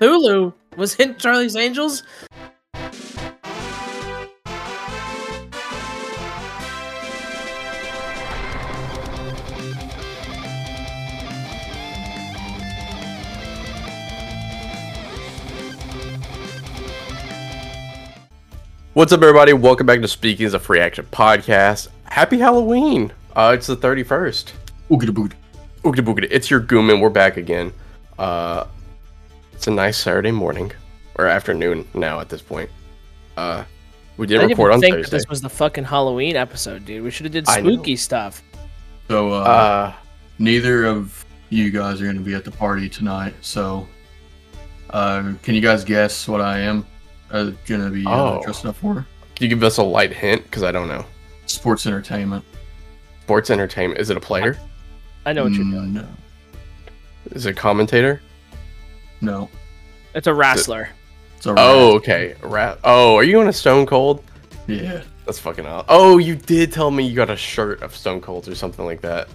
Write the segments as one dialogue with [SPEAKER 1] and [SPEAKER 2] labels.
[SPEAKER 1] Cthulhu was in Charlie's Angels.
[SPEAKER 2] What's up, everybody? Welcome back to Speaking Is A Free Action Podcast. Happy Halloween! Uh, it's the 31st.
[SPEAKER 3] Oogity boogity.
[SPEAKER 2] Oogity boogity. It's your Gooman. We're back again. Uh, it's a nice Saturday morning or afternoon now at this point. Uh, we didn't
[SPEAKER 1] didn't
[SPEAKER 2] record
[SPEAKER 1] even
[SPEAKER 2] on
[SPEAKER 1] think
[SPEAKER 2] Thursday.
[SPEAKER 1] this was the fucking Halloween episode, dude. We should have did spooky stuff.
[SPEAKER 3] So, uh,
[SPEAKER 2] Uh,
[SPEAKER 3] neither of you guys are going to be at the party tonight. So, uh, can you guys guess what I am uh, going to be uh,
[SPEAKER 2] Oh.
[SPEAKER 3] dressed up for?
[SPEAKER 2] can you give us a light hint? Because I don't know.
[SPEAKER 3] Sports entertainment.
[SPEAKER 2] Sports entertainment. Is it a player?
[SPEAKER 1] I know what you're
[SPEAKER 3] Mm,
[SPEAKER 1] doing.
[SPEAKER 3] No.
[SPEAKER 2] Is it a commentator?
[SPEAKER 3] No.
[SPEAKER 1] It's a wrestler.
[SPEAKER 3] It's a
[SPEAKER 2] Oh,
[SPEAKER 3] rat.
[SPEAKER 2] okay. Rat. Oh, are you on a Stone Cold?
[SPEAKER 3] Yeah.
[SPEAKER 2] That's fucking awesome. Oh, you did tell me you got a shirt of Stone Cold or something like that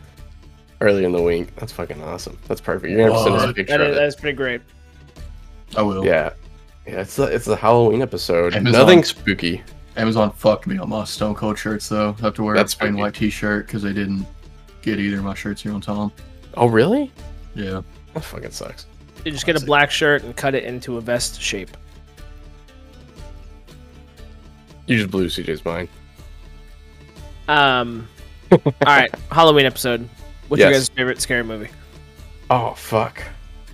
[SPEAKER 2] earlier in the week. That's fucking awesome. That's perfect. You're gonna have send us a picture
[SPEAKER 1] That
[SPEAKER 2] of
[SPEAKER 1] is,
[SPEAKER 2] it.
[SPEAKER 1] that's pretty great.
[SPEAKER 3] I will.
[SPEAKER 2] Yeah, yeah. It's the it's the Halloween episode.
[SPEAKER 3] Amazon.
[SPEAKER 2] Nothing spooky.
[SPEAKER 3] Amazon fucked me on my Stone Cold shirts, though. I have to wear
[SPEAKER 2] That's
[SPEAKER 3] a plain
[SPEAKER 2] spooky.
[SPEAKER 3] white t shirt because they didn't get either of my shirts here on time.
[SPEAKER 2] Oh, really?
[SPEAKER 3] Yeah.
[SPEAKER 2] That fucking sucks.
[SPEAKER 1] You just get a black shirt and cut it into a vest shape.
[SPEAKER 2] You just blew CJ's mind.
[SPEAKER 1] Um. all right, Halloween episode. What's your guys' favorite scary movie?
[SPEAKER 2] Oh fuck.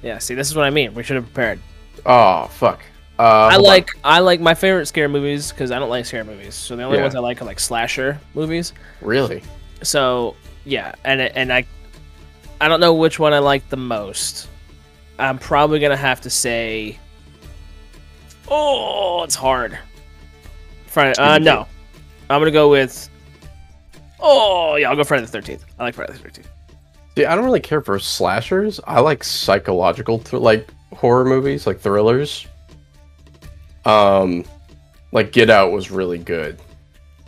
[SPEAKER 1] Yeah, see, this is what I mean. We should have prepared.
[SPEAKER 2] Oh fuck. Uh,
[SPEAKER 1] I
[SPEAKER 2] hold on.
[SPEAKER 1] like I like my favorite scary movies because I don't like scary movies. So the only
[SPEAKER 2] Yeah.
[SPEAKER 1] ones I like are like slasher movies.
[SPEAKER 2] really.
[SPEAKER 1] So yeah, and and I I don't know which one I like the most. I'm probably gonna have to say. Oh, it's hard. Friday. Uh, no, I'm gonna go with. Oh yeah, I'll go Friday the Thirteenth. I like Friday the Thirteenth.
[SPEAKER 2] See, I don't really care for slashers. I like psychological, thr- like horror movies, like thrillers. Um, like Get Out was really good.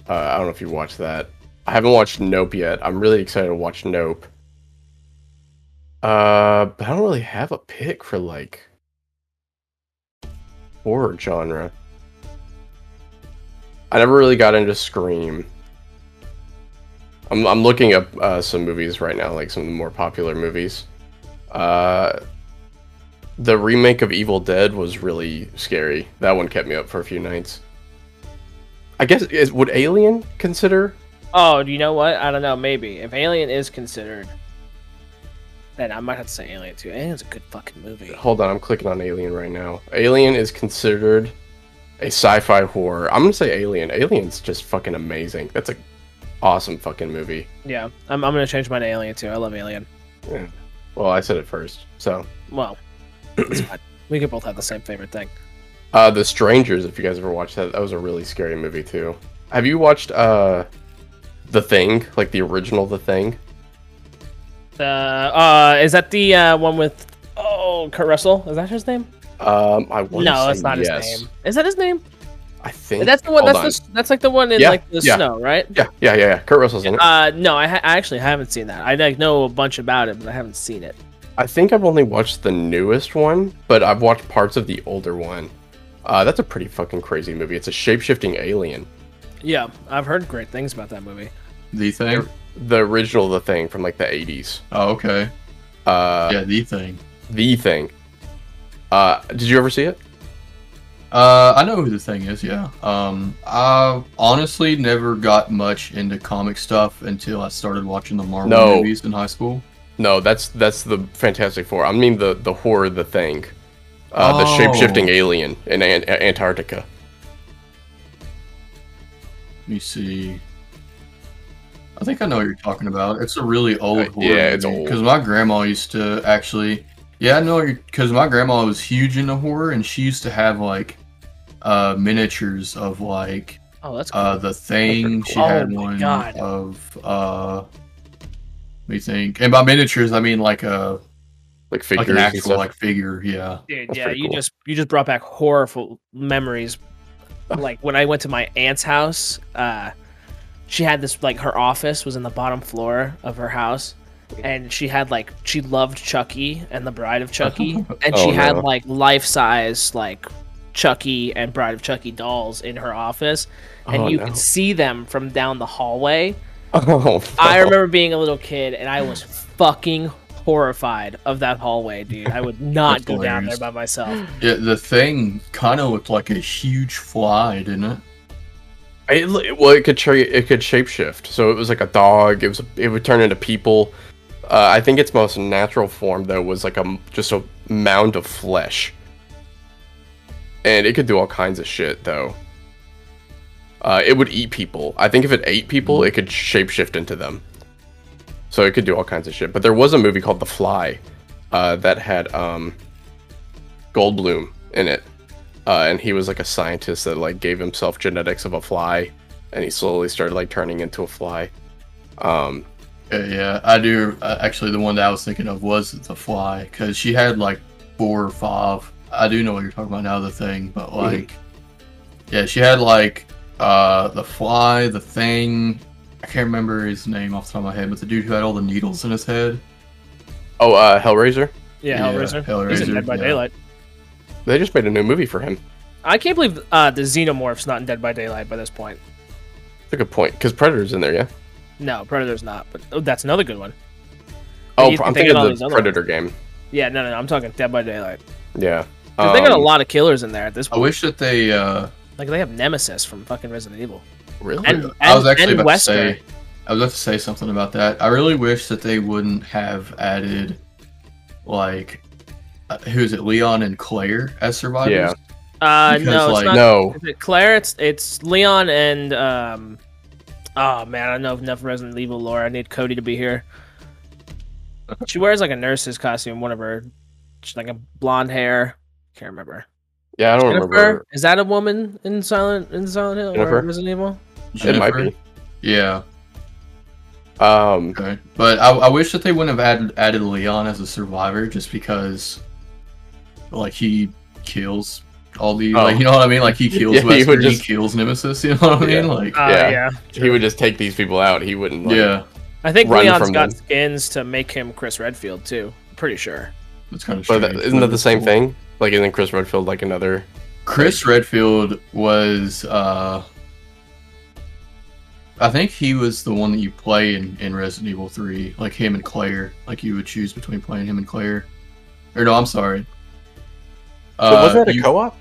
[SPEAKER 2] Uh, I don't know if you watched that. I haven't watched Nope yet. I'm really excited to watch Nope. Uh, but I don't really have a pick for like horror genre. I never really got into Scream. I'm I'm looking up uh, some movies right now, like some of the more popular movies. Uh, the remake of Evil Dead was really scary. That one kept me up for a few nights. I guess is would Alien consider?
[SPEAKER 1] Oh, do you know what? I don't know. Maybe if Alien is considered, then I might have to say Alien too. Alien's a good fucking movie.
[SPEAKER 2] Hold on, I'm clicking on Alien right now. Alien is considered a sci-fi horror. I'm gonna say Alien. Alien's just fucking amazing. That's a awesome fucking movie.
[SPEAKER 1] Yeah, I'm, I'm gonna change mine to Alien too. I love Alien.
[SPEAKER 2] Yeah. Well, I said it first, so
[SPEAKER 1] Well. We could both have the same favorite thing.
[SPEAKER 2] Uh, The Strangers, if you guys ever watched that, that was a really scary movie too. Have you watched uh, The Thing, like the original The Thing?
[SPEAKER 1] Uh, uh, is that the uh, one with oh Kurt Russell? Is that his name?
[SPEAKER 2] Um, I want
[SPEAKER 1] No,
[SPEAKER 2] say
[SPEAKER 1] that's not
[SPEAKER 2] yes.
[SPEAKER 1] his name. Is that his name?
[SPEAKER 2] I think
[SPEAKER 1] That's the one.
[SPEAKER 2] hold
[SPEAKER 1] That's the, that's like the one in
[SPEAKER 2] Yeah,
[SPEAKER 1] like the
[SPEAKER 2] yeah.
[SPEAKER 1] snow, right?
[SPEAKER 2] yeah, yeah, yeah, yeah. Kurt Russell's in it.
[SPEAKER 1] Uh, no, I, ha- I actually haven't seen that. I like know a bunch about it, but I haven't seen it.
[SPEAKER 2] I think I've only watched the newest one, but I've watched parts of the older one. Uh, that's a pretty fucking crazy movie. It's a shape-shifting alien.
[SPEAKER 1] Yeah, I've heard great things about that movie.
[SPEAKER 3] The thing?
[SPEAKER 2] The original The Thing from like the 80s.
[SPEAKER 3] Oh, okay.
[SPEAKER 2] Uh,
[SPEAKER 3] yeah, the thing.
[SPEAKER 2] The Thing. Uh, did you ever see it?
[SPEAKER 3] Uh, I know who the thing is. Yeah. Um, I honestly never got much into comic stuff until I started watching the Marvel
[SPEAKER 2] No.
[SPEAKER 3] movies in high school.
[SPEAKER 2] No, that's that's the Fantastic Four. I mean the the horror, the thing, uh, the
[SPEAKER 3] Oh.
[SPEAKER 2] shape shifting alien in An- Antarctica.
[SPEAKER 3] Let me see. I think I know what you're talking about. It's a really old
[SPEAKER 2] Uh,
[SPEAKER 3] horror
[SPEAKER 2] yeah, it's old.
[SPEAKER 3] Because my grandma used to actually. Yeah, I know because my grandma was huge into horror, and she used to have like uh miniatures of like
[SPEAKER 1] Oh, that's cool.
[SPEAKER 3] uh the thing.
[SPEAKER 2] pretty
[SPEAKER 3] She
[SPEAKER 1] cool.
[SPEAKER 3] had
[SPEAKER 1] Oh my
[SPEAKER 3] one
[SPEAKER 1] God.
[SPEAKER 3] of uh. Let me think. And by miniatures, I mean like a
[SPEAKER 2] Like
[SPEAKER 3] like an actual
[SPEAKER 2] stuff.
[SPEAKER 3] like figure. Yeah.
[SPEAKER 1] Dude,
[SPEAKER 2] That's
[SPEAKER 1] yeah, you
[SPEAKER 2] cool.
[SPEAKER 1] just you just brought back horrible memories. like when I went to my aunt's house, uh, she had this like her office was in the bottom floor of her house, and she had like she loved Chucky and the Bride of Chucky, and she
[SPEAKER 2] Oh,
[SPEAKER 1] had
[SPEAKER 2] no.
[SPEAKER 1] like life size like Chucky and Bride of Chucky dolls in her office, and
[SPEAKER 2] Oh,
[SPEAKER 1] you
[SPEAKER 2] no.
[SPEAKER 1] could see them from down the hallway.
[SPEAKER 2] Oh,
[SPEAKER 1] I remember being a little kid, and I was fucking horrified of that hallway, dude. I would not
[SPEAKER 3] That's
[SPEAKER 1] go down there by myself.
[SPEAKER 3] Yeah, the thing kind of looked like a huge fly, didn't it?
[SPEAKER 2] It, well, it could tra- it could shapeshift. So it was like a dog. It was it would turn into people. Uh, I think its most natural form though was like a m- just a mound of flesh, and it could do all kinds of shit though. Uh, it would eat people. I think if it ate people, it could shapeshift into them. So it could do all kinds of shit. But there was a movie called The Fly uh, that had um, Goldblum in it uh, and he was like a scientist that like gave himself genetics of a fly, and he slowly started like turning into a fly. Um,
[SPEAKER 3] Yeah, yeah, I do. Uh, actually, the one that I was thinking of was the fly because she had like four or five. I do know what you're talking about now, the thing, but like, yeah, she had like uh the fly, the thing. I can't remember his name off the top of my head, but the dude who had all the needles in his head.
[SPEAKER 2] oh, uh, Hellraiser.
[SPEAKER 1] Yeah,
[SPEAKER 3] Yeah,
[SPEAKER 1] Hellraiser. He's in Dead by
[SPEAKER 3] yeah.
[SPEAKER 1] Daylight.
[SPEAKER 2] They just made a new movie for him.
[SPEAKER 1] I can't believe uh, the Xenomorph's not in Dead by Daylight by this point.
[SPEAKER 2] That's a good point because Predator's in there, yeah.
[SPEAKER 1] No, Predator's not, but oh, that's another good one.
[SPEAKER 2] Oh,
[SPEAKER 1] you can
[SPEAKER 2] I'm
[SPEAKER 1] think
[SPEAKER 2] thinking
[SPEAKER 1] of all
[SPEAKER 2] of
[SPEAKER 1] these
[SPEAKER 2] the
[SPEAKER 1] other
[SPEAKER 2] Predator game.
[SPEAKER 1] Yeah, no, no, no I'm talking Dead by Daylight.
[SPEAKER 2] Yeah.
[SPEAKER 1] 'Cause they got a
[SPEAKER 2] Um,
[SPEAKER 1] lot of killers in there at this point.
[SPEAKER 3] I wish that they. uh
[SPEAKER 1] Like they have Nemesis from fucking Resident Evil.
[SPEAKER 2] Really?
[SPEAKER 1] And,
[SPEAKER 3] I was
[SPEAKER 1] and-
[SPEAKER 3] actually
[SPEAKER 1] and
[SPEAKER 3] about
[SPEAKER 1] Wesker.
[SPEAKER 3] to say. I was about to say something about that. I really wish that they wouldn't have added, like, uh, who is it, Leon and Claire as survivors?
[SPEAKER 2] Yeah.
[SPEAKER 1] Uh,
[SPEAKER 3] Because,
[SPEAKER 1] no, it's
[SPEAKER 3] like-
[SPEAKER 1] not.
[SPEAKER 2] no.
[SPEAKER 1] Is it Claire? It's it's Leon and um. Oh man, I don't know enough Resident Evil lore. I need Cody to be here. She wears like a nurse's costume. One of her, she's like a blonde hair. Can't remember.
[SPEAKER 2] Yeah, I don't
[SPEAKER 1] Jennifer
[SPEAKER 2] remember.
[SPEAKER 1] is that a woman in Silent in Silent Hill
[SPEAKER 2] Jennifer?
[SPEAKER 1] or Resident Evil?
[SPEAKER 2] It might be.
[SPEAKER 3] Yeah.
[SPEAKER 2] Um,
[SPEAKER 3] Okay. But I, I wish that they wouldn't have added added Leon as a survivor just because, like, he kills all the
[SPEAKER 2] Oh.
[SPEAKER 3] like you know what I mean? Like he kills
[SPEAKER 2] Yeah, he
[SPEAKER 3] Wesker,
[SPEAKER 2] would
[SPEAKER 3] he,
[SPEAKER 2] just-
[SPEAKER 3] kills Nemesis. You know what I mean? Like
[SPEAKER 1] Uh,
[SPEAKER 2] Yeah.
[SPEAKER 1] yeah.
[SPEAKER 2] he would just take these people out. He wouldn't. Like,
[SPEAKER 3] yeah,
[SPEAKER 1] I think
[SPEAKER 2] run
[SPEAKER 1] Leon's
[SPEAKER 2] from
[SPEAKER 1] got
[SPEAKER 2] them.
[SPEAKER 1] skins to make him Chris Redfield too. Pretty sure.
[SPEAKER 3] it's kind of.
[SPEAKER 2] But
[SPEAKER 3] strange,
[SPEAKER 2] that, isn't that the same
[SPEAKER 3] cool.
[SPEAKER 2] thing? Like, isn't Chris Redfield like another?
[SPEAKER 3] Chris Redfield was. uh I think he was the one that you play in, in Resident Evil 3, like him and Claire. Like you would choose between playing him and Claire. Or no, I'm sorry.
[SPEAKER 2] Wasn't
[SPEAKER 3] Uh,
[SPEAKER 2] that a
[SPEAKER 3] you-
[SPEAKER 2] co-op?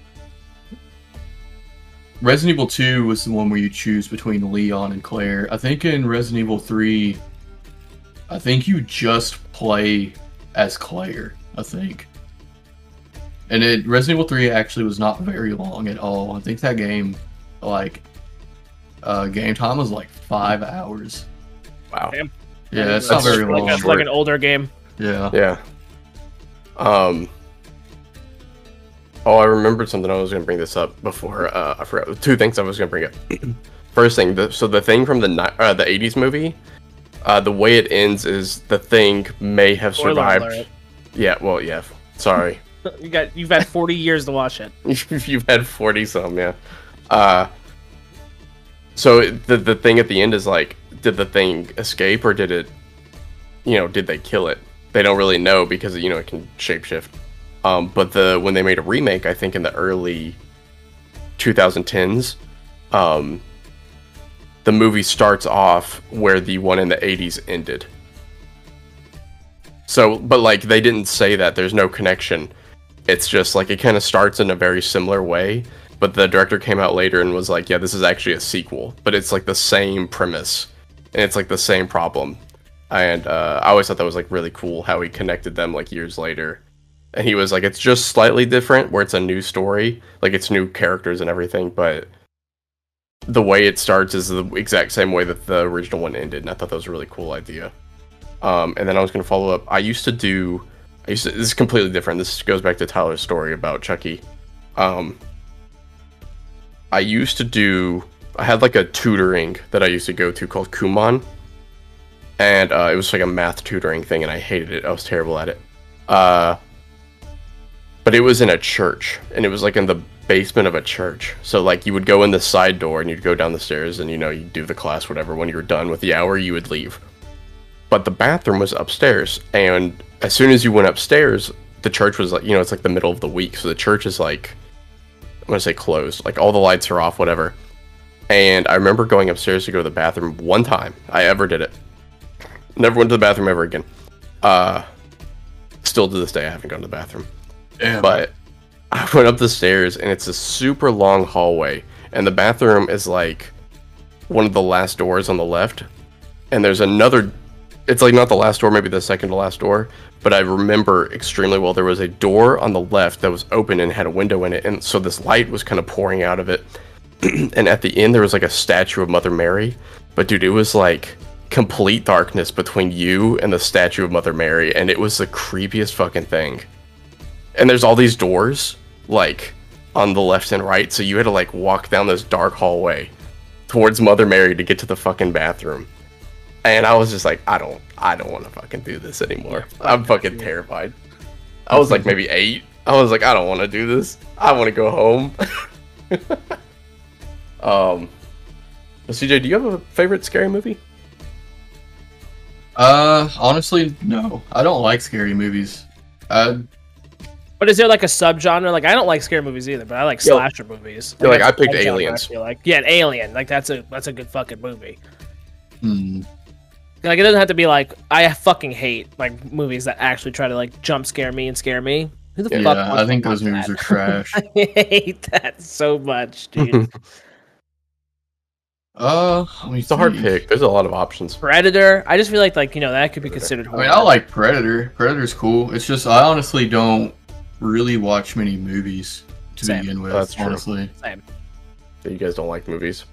[SPEAKER 3] Resident Evil 2 was the one where you choose between Leon and Claire. I think in Resident Evil 3, I think you just play as Claire, I think. And it Resident Evil 3 actually was not very long at all. I think that game, like, uh, game time was like five hours.
[SPEAKER 2] Wow.
[SPEAKER 1] Damn.
[SPEAKER 3] Yeah, it's
[SPEAKER 2] That's
[SPEAKER 3] not very
[SPEAKER 1] like,
[SPEAKER 3] long.
[SPEAKER 1] a- like an older game.
[SPEAKER 3] Yeah.
[SPEAKER 2] Yeah. Um. Oh, I remembered something. I was going to bring this up before. Uh, I forgot two things I was going to bring up. First thing, the, so the thing from the uh, the '80s movie, uh, the way it ends is the thing may have
[SPEAKER 1] Spoiler
[SPEAKER 2] survived.
[SPEAKER 1] alert.
[SPEAKER 2] Yeah. Well, yeah. Sorry.
[SPEAKER 1] You got you've had 40 years to watch it.
[SPEAKER 2] You've had 40 some, yeah. Uh, so the the thing at the end is like, did the thing escape or did it, you know, did they kill it? They don't really know because you know it can shapeshift. Um, but the when they made a remake, I think in the early 2010s, um, the movie starts off where the one in the 80s ended. So, but like they didn't say that. There's no connection it's just like it kind of starts in a very similar way but the director came out later and was like yeah this is actually a sequel but it's like the same premise and it's like the same problem. And uh, i always thought that was like really cool how he connected them like years later. And he was like it's just slightly different where it's a new story like it's new characters and everything but the way it starts is the exact same way that the original one ended and i thought that was a really cool idea. Um, and then i was going to follow up. I used to do I used to, this is completely different. This goes back to Tyler's story about Chucky. Um, I used to do. I had like a tutoring that I used to go to called Kumon, and uh, it was like a math tutoring thing, and I hated it. I was terrible at it. Uh, but it was in a church, and it was like in the basement of a church. So like you would go in the side door and you'd go down the stairs and you know you'd do the class whatever. When you were done with the hour, you would leave. But the bathroom was upstairs, and as soon as you went upstairs, the church was like you know it's like the middle of the week, so the church is like I'm gonna say closed, like all the lights are off, whatever. And I remember going upstairs to go to the bathroom one time I ever did it. Never went to the bathroom ever again. Uh, still to this day I haven't gone to the bathroom.
[SPEAKER 3] Damn.
[SPEAKER 2] But I went up the stairs and it's a super long hallway, and the bathroom is like one of the last doors on the left, and there's another. It's like not the last door, maybe the second to last door, but I remember extremely well. There was a door on the left that was open and had a window in it, and so this light was kind of pouring out of it. and at the end, there was like a statue of Mother Mary, but dude, it was like complete darkness between you and the statue of Mother Mary, and it was the creepiest fucking thing and there's all these doors like on the left and right so you had to like walk down this dark hallway towards mother mary to get to the fucking bathroom and i was just like i don't i don't want to fucking do this anymore i'm fucking terrified i was like maybe eight i was like i don't want to do this i want to go home um cj do you have a favorite scary movie
[SPEAKER 3] Uh, honestly, no. I don't like scary movies. Uh,
[SPEAKER 1] But is there like a subgenre? Like I don't like scary movies either, but I like
[SPEAKER 2] Yo.
[SPEAKER 1] slasher movies.
[SPEAKER 2] Yeah, like, I
[SPEAKER 1] that's a
[SPEAKER 2] picked
[SPEAKER 1] subgenre,
[SPEAKER 2] Aliens.
[SPEAKER 1] feel like yeah, an Alien. Like that's a that's a good fucking movie.
[SPEAKER 3] hmm.
[SPEAKER 1] Like it doesn't have to be like I fucking hate like movies that actually try to like jump scare me and scare me. Who the
[SPEAKER 2] Yeah,
[SPEAKER 1] fuck?
[SPEAKER 3] yeah, I think
[SPEAKER 1] to watch
[SPEAKER 3] those movies
[SPEAKER 1] that?
[SPEAKER 3] are trash.
[SPEAKER 1] I hate that so much, dude.
[SPEAKER 3] Uh, let me
[SPEAKER 2] it's a hard pick there's a lot of options
[SPEAKER 1] Predator. I just feel like like you know that could be considered.
[SPEAKER 3] I mean, I like Predator. Predator's cool. It's just I honestly don't really watch many movies to
[SPEAKER 1] Same.
[SPEAKER 3] begin with.
[SPEAKER 2] That's true.
[SPEAKER 3] honestly.
[SPEAKER 1] Same.
[SPEAKER 2] you guys don't like movies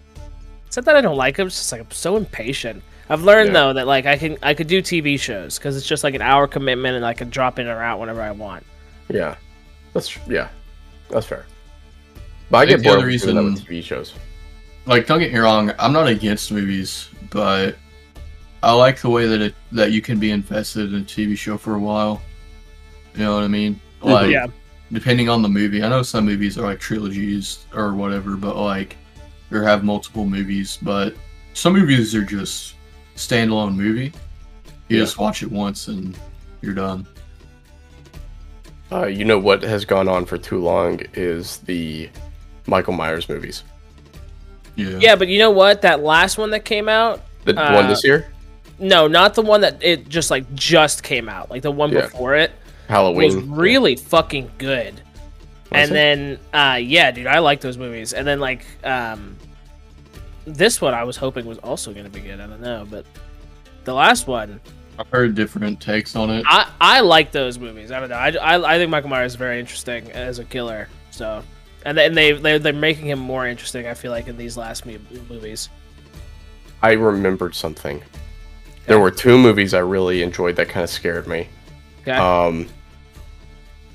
[SPEAKER 1] It's not that I don't like them. It's just like I'm so impatient. I've learned
[SPEAKER 2] Yeah.
[SPEAKER 1] though that like I can I could do TV shows because it's just like an hour commitment and I can drop in or out whenever I want.
[SPEAKER 2] Yeah, that's yeah, that's fair. But I
[SPEAKER 3] I
[SPEAKER 2] get
[SPEAKER 3] the
[SPEAKER 2] bored
[SPEAKER 3] other
[SPEAKER 2] of doing that with
[SPEAKER 3] reason-
[SPEAKER 2] TV shows.
[SPEAKER 3] Like, don't get me wrong. I'm not against movies, but I like the way that it that you can be invested in a TV show for a while. You know what I mean? Mm-hmm. Like,
[SPEAKER 1] Yeah.
[SPEAKER 3] depending on the movie. I know some movies are like trilogies or whatever, but like, or have multiple movies. But some movies are just standalone movie. You
[SPEAKER 2] Yeah.
[SPEAKER 3] just watch it once and you're done.
[SPEAKER 2] Uh, you know what has gone on for too long is the Michael Myers movies.
[SPEAKER 3] Yeah.
[SPEAKER 1] Yeah, but you know what? That last one that came out.
[SPEAKER 2] The
[SPEAKER 1] Uh,
[SPEAKER 2] one this year,
[SPEAKER 1] No, not the one that it just like just came out. Like the one
[SPEAKER 2] Yeah.
[SPEAKER 1] before it Halloween was
[SPEAKER 2] Halloween.
[SPEAKER 1] really fucking good.
[SPEAKER 2] Was
[SPEAKER 1] and
[SPEAKER 2] it?
[SPEAKER 1] then uh yeah, dude, I like those movies. And then like um this one I was hoping was also going to be good. I don't know, but the last one
[SPEAKER 3] I've heard different takes on it.
[SPEAKER 1] I I like those movies. I don't know. I, I, I think Michael Myers is very interesting as a killer. So, and they, and they they they're making him more interesting. I feel like in these last movies.
[SPEAKER 2] I remembered something. There were two movies I really enjoyed that kind of scared me.
[SPEAKER 1] Okay.
[SPEAKER 2] Um,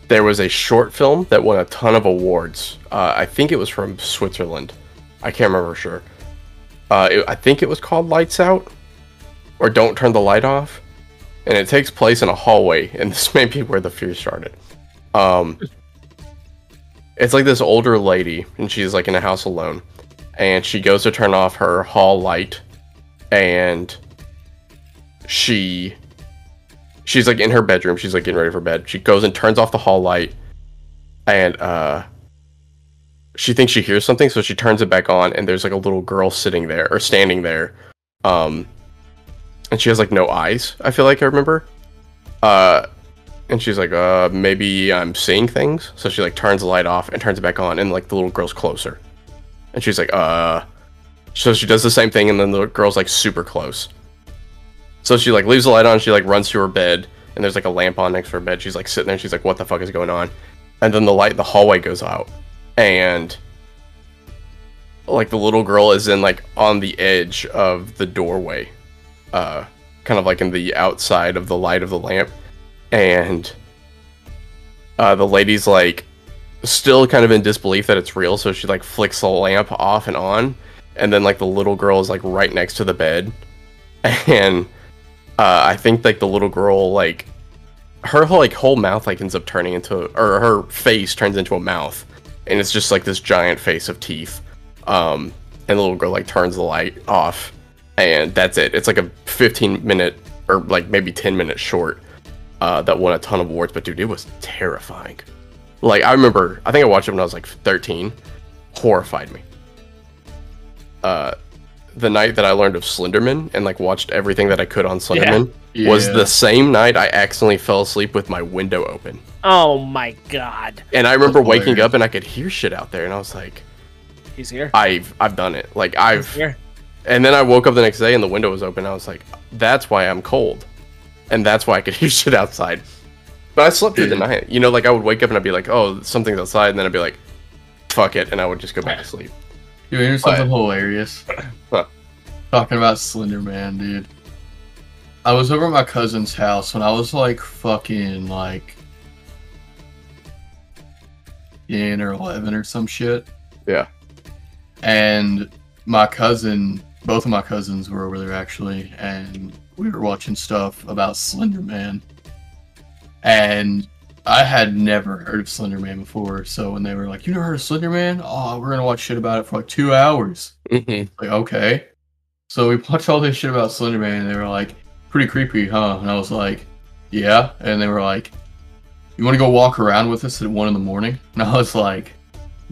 [SPEAKER 2] there was a short film that won a ton of awards. Uh, I think it was from Switzerland. I can't remember for sure. Uh, it, I think it was called Lights Out, or Don't Turn the Light Off, and it takes place in a hallway. And this may be where the fear started. Um, it's like this older lady, and she's like in a house alone, and she goes to turn off her hall light, and she she's like in her bedroom she's like getting ready for bed she goes and turns off the hall light and uh she thinks she hears something so she turns it back on and there's like a little girl sitting there or standing there um and she has like no eyes i feel like i remember uh and she's like uh maybe i'm seeing things so she like turns the light off and turns it back on and like the little girl's closer and she's like uh so she does the same thing and then the girl's like super close so she like leaves the light on. She like runs to her bed, and there's like a lamp on next to her bed. She's like sitting there. She's like, "What the fuck is going on?" And then the light, the hallway goes out, and like the little girl is in like on the edge of the doorway, uh, kind of like in the outside of the light of the lamp, and uh, the lady's like still kind of in disbelief that it's real. So she like flicks the lamp off and on, and then like the little girl is like right next to the bed, and uh, I think like the little girl like her whole like whole mouth like ends up turning into or her face turns into a mouth and it's just like this giant face of teeth. Um, and the little girl like turns the light off, and that's it. It's like a 15 minute or like maybe 10 minute short uh, that won a ton of awards. But dude, it was terrifying. Like I remember, I think I watched it when I was like 13. Horrified me. Uh, the night that I learned of Slenderman and like watched everything that I could on Slenderman
[SPEAKER 3] Yeah.
[SPEAKER 2] was the same night I accidentally fell asleep with my window open.
[SPEAKER 1] Oh my god.
[SPEAKER 2] And I remember
[SPEAKER 3] That's
[SPEAKER 2] waking up and I could hear shit out there, and I was like,
[SPEAKER 1] He's here.
[SPEAKER 2] I've I've done it. Like I've
[SPEAKER 1] here.
[SPEAKER 2] and then I woke up the next day and the window was open. I was like, that's why I'm cold. And that's why I could hear shit outside. But I slept through the night. You know, like I would wake up and I'd be like, oh, something's outside. And then I'd be like, fuck it. And I would just go back to sleep.
[SPEAKER 3] Dude, here's something hilarious.
[SPEAKER 2] Huh.
[SPEAKER 3] Talking about Slender Man, dude. I was over at my cousin's house when I was like fucking like 10 or 11 or some shit.
[SPEAKER 2] Yeah.
[SPEAKER 3] And my cousin, both of my cousins were over there actually, and we were watching stuff about Slender Man. And I had never heard of Slender Man before, so when they were like, "You never heard of Slender Man? Oh, we're gonna watch shit about it for like two hours."
[SPEAKER 2] Mhm.
[SPEAKER 3] Like, okay. So we watched all this shit about Slender Man, and they were like, "Pretty creepy, huh?" And I was like, "Yeah." And they were like, "You want to go walk around with us at one in the morning?" And I was like,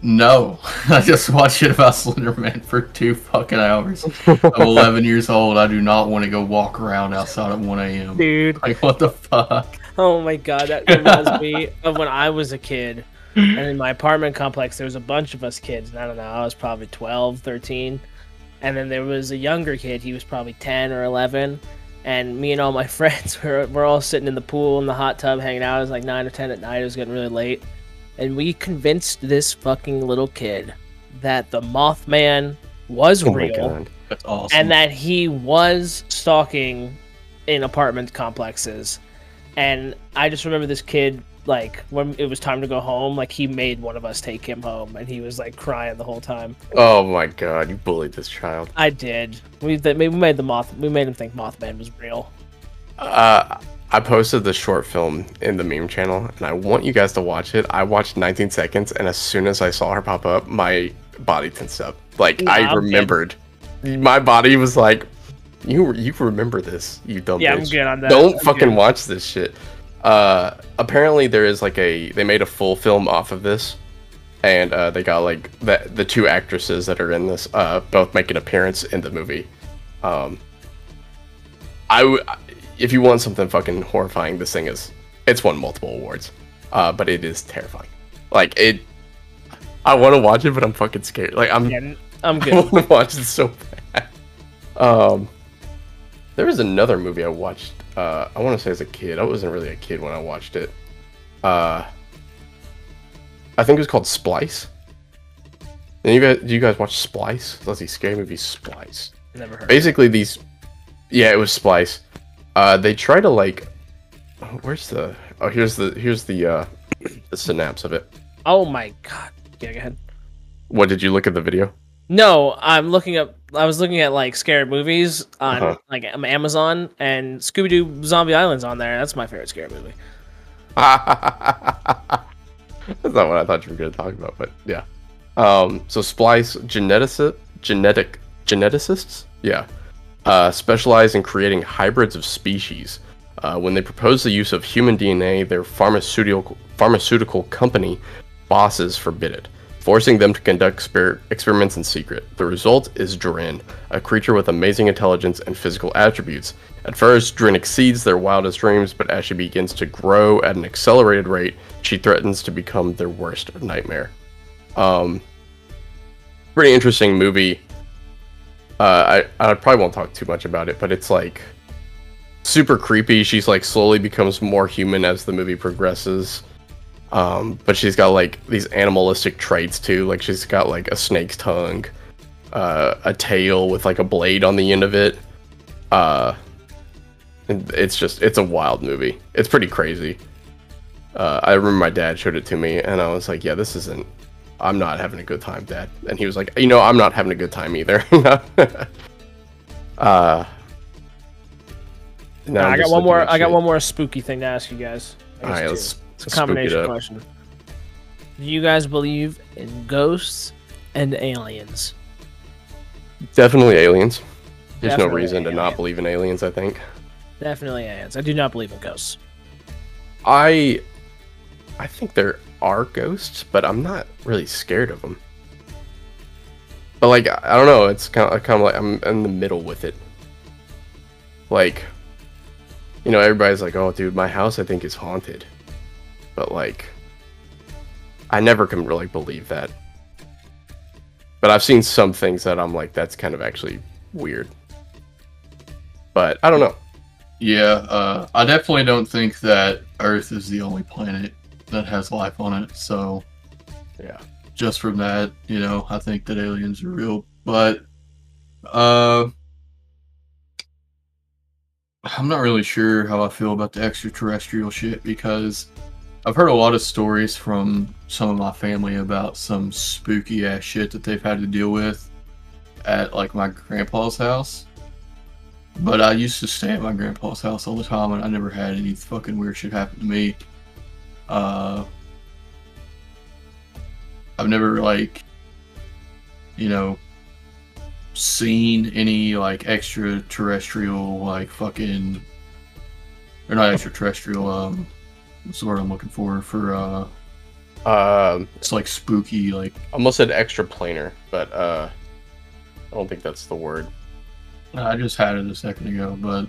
[SPEAKER 3] "No, I just watched shit about Slender Man for two fucking hours. I'm 11 years old. I do not want to go walk around outside at 1 a.m.
[SPEAKER 1] Dude.
[SPEAKER 3] Like, what the fuck?"
[SPEAKER 1] Oh my god, that reminds me of when I was a kid. And in my apartment complex, there was a bunch of us kids. And I don't know, I was probably 12, 13. And then there was a younger kid. He was probably 10 or 11. And me and all my friends were, were all sitting in the pool in the hot tub hanging out. It was like 9 or 10 at night. It was getting really late. And we convinced this fucking little kid that the Mothman was
[SPEAKER 2] Oh my
[SPEAKER 1] real
[SPEAKER 2] god.
[SPEAKER 3] That's awesome.
[SPEAKER 1] and that he was stalking in apartment complexes. And I just remember this kid, like when it was time to go home, like he made one of us take him home, and he was like crying the whole time.
[SPEAKER 2] Oh my god, you bullied this child.
[SPEAKER 1] I did. We th- we made the moth. We made him think Mothman was real.
[SPEAKER 2] Uh, I posted the short film in the meme channel, and I want you guys to watch it. I watched 19 seconds, and as soon as I saw her pop up, my body tensed up. Like
[SPEAKER 1] Yeah,
[SPEAKER 2] I remembered. My body was like, "You you remember this? You dumb
[SPEAKER 1] Yeah, I'm good on that.
[SPEAKER 2] Don't
[SPEAKER 1] I'm
[SPEAKER 2] fucking
[SPEAKER 1] good.
[SPEAKER 2] watch this shit." Uh, apparently there is like a they made a full film off of this, and uh, they got like the the two actresses that are in this uh both make an appearance in the movie. Um, I w- if you want something fucking horrifying, this thing is it's won multiple awards, uh, but it is terrifying. Like it, I want to watch it, but I'm fucking scared. Like I'm,
[SPEAKER 1] Yeah, I'm good.
[SPEAKER 2] I want to watch it so bad. Um, there was another movie I watched. Uh, I want to say as a kid. I wasn't really a kid when I watched it. Uh, I think it was called Splice. And you guys, do you guys watch Splice? Let's see, scary movie Splice
[SPEAKER 1] Never heard.
[SPEAKER 2] basically these yeah it was splice uh they try to like oh, where's the oh here's the here's the uh the synapse of it
[SPEAKER 1] Oh my god. Yeah, go ahead.
[SPEAKER 2] what did you look at the video
[SPEAKER 1] No, I'm looking up. I was looking at like scary movies on
[SPEAKER 2] Uh-huh.
[SPEAKER 1] like um, Amazon, and Scooby Doo Zombie Island's on there. That's my favorite scary movie.
[SPEAKER 2] that's not what i thought you were going to talk about but yeah um so splice genetic genetic geneticists yeah uh specialize in creating hybrids of species uh, when they propose the use of human dna their pharmaceutical pharmaceutical company bosses forbid it forcing them to conduct exper- experiments in secret. The result is Dren, a creature with amazing intelligence and physical attributes. At first, Dren exceeds their wildest dreams, but as she begins to grow at an accelerated rate, she threatens to become their worst nightmare. Um, pretty interesting movie. Uh, I I probably won't talk too much about it, but it's like super creepy. She's like slowly becomes more human as the movie progresses. Um, but she's got like these animalistic traits too. Like she's got like a snake's tongue, uh, a tail with like a blade on the end of it. Uh, and it's just it's a wild movie. It's pretty crazy. Uh, I remember my dad showed it to me, and I was like, "Yeah, this isn't. I'm not having a good time, Dad." And he was like, "You know, I'm not having a good time either." uh, now
[SPEAKER 1] Nah,
[SPEAKER 2] I'm
[SPEAKER 1] got one more. I got one more spooky thing to ask you guys. I
[SPEAKER 2] All
[SPEAKER 1] two.
[SPEAKER 2] let's,
[SPEAKER 1] It's a
[SPEAKER 2] spook it
[SPEAKER 1] combination
[SPEAKER 2] up.
[SPEAKER 1] question. Do you guys believe in ghosts and aliens?
[SPEAKER 2] Definitely aliens. There's no
[SPEAKER 1] Definitely
[SPEAKER 2] reason to not believe in aliens. I think.
[SPEAKER 1] Definitely aliens. I do not believe in ghosts.
[SPEAKER 2] I, I think there are ghosts, but I'm not really scared of them. But like, I I don't know. It's kind of kind of like I'm in the middle with it. Like, you know, everybody's like, "Oh, dude, my house I think is haunted," but like, I never can really believe that. But I've seen some things that I'm like, that's kind of actually weird. But I don't know.
[SPEAKER 3] Yeah, uh, I definitely don't think that Earth is the only planet that has life on it. So
[SPEAKER 2] Yeah.
[SPEAKER 3] just from that, you know, I think that aliens are real. But uh, I'm not really sure how I feel about the extraterrestrial shit because I've heard a lot of stories from some of my family about some spooky ass shit that they've had to deal with at like my grandpa's house. But I used to stay at my grandpa's house all the time and I never had any fucking weird shit happen to me. Uh I've never like you know seen any like extraterrestrial like fucking or not extraterrestrial um what's the word I'm looking for for uh
[SPEAKER 2] Um,
[SPEAKER 3] it's like spooky like
[SPEAKER 2] almost said extra planar, but uh, I don't think that's the word.
[SPEAKER 3] I just had it a second ago but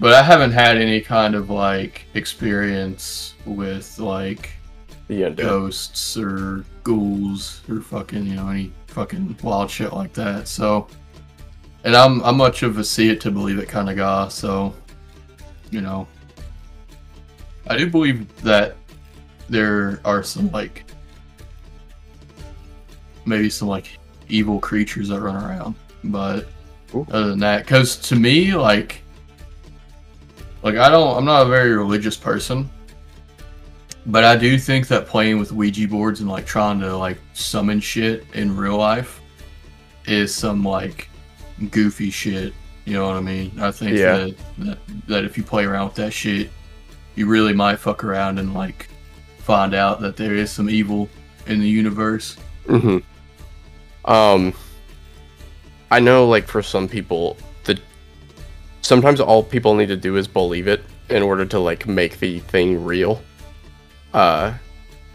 [SPEAKER 3] but I haven't had any kind of like experience with like ghosts or ghouls or fucking you know any fucking wild shit like that. So, and I'm I'm much of a see it to believe it kind of guy. So, you know, I do believe that there are some like maybe some like evil creatures that run around, but
[SPEAKER 2] Ooh.
[SPEAKER 3] other than that, because to me like like I don't I'm not a very religious person. But I do think that playing with Ouija boards and like trying to like summon shit in real life is some like goofy shit. You know what I mean? I think
[SPEAKER 2] Yeah.
[SPEAKER 3] that, that that if you play around with that shit, you really might fuck around and like find out that there is some evil in the universe.
[SPEAKER 2] hmm Um, I know, like for some people, the sometimes all people need to do is believe it in order to like make the thing real. Uh,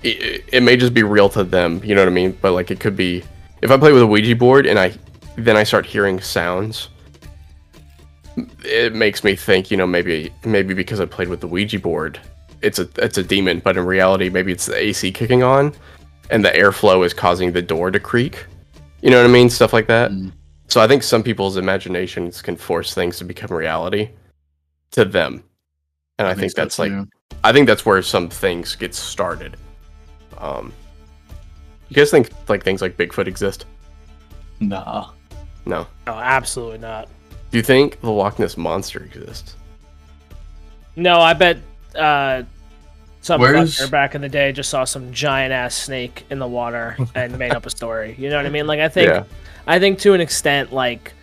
[SPEAKER 2] it, it may just be real to them, you know what I mean? But like it could be if I play with a Ouija board and I then I start hearing sounds. It makes me think, you know, maybe maybe because I played with the Ouija board, it's a it's a demon, but in reality, maybe it's the AC kicking on, and the airflow is causing the door to creak. You know what I mean? Stuff like that.
[SPEAKER 3] Mm.
[SPEAKER 2] So I think some people's imaginations can force things to become reality to them. And I, think, that's like
[SPEAKER 3] too.
[SPEAKER 2] I think that's where some things get started. Um You guys think like things like Bigfoot exist?
[SPEAKER 3] nah.
[SPEAKER 2] No.
[SPEAKER 1] No, absolutely not.
[SPEAKER 2] Do you think the Loch Ness monster exists?
[SPEAKER 1] No, I bet uh, some
[SPEAKER 3] Where's-
[SPEAKER 1] fucker back in the day just saw some giant ass snake in the water and made up a story. You know what I mean? Like I think,
[SPEAKER 2] Yeah.
[SPEAKER 1] I think to an extent, like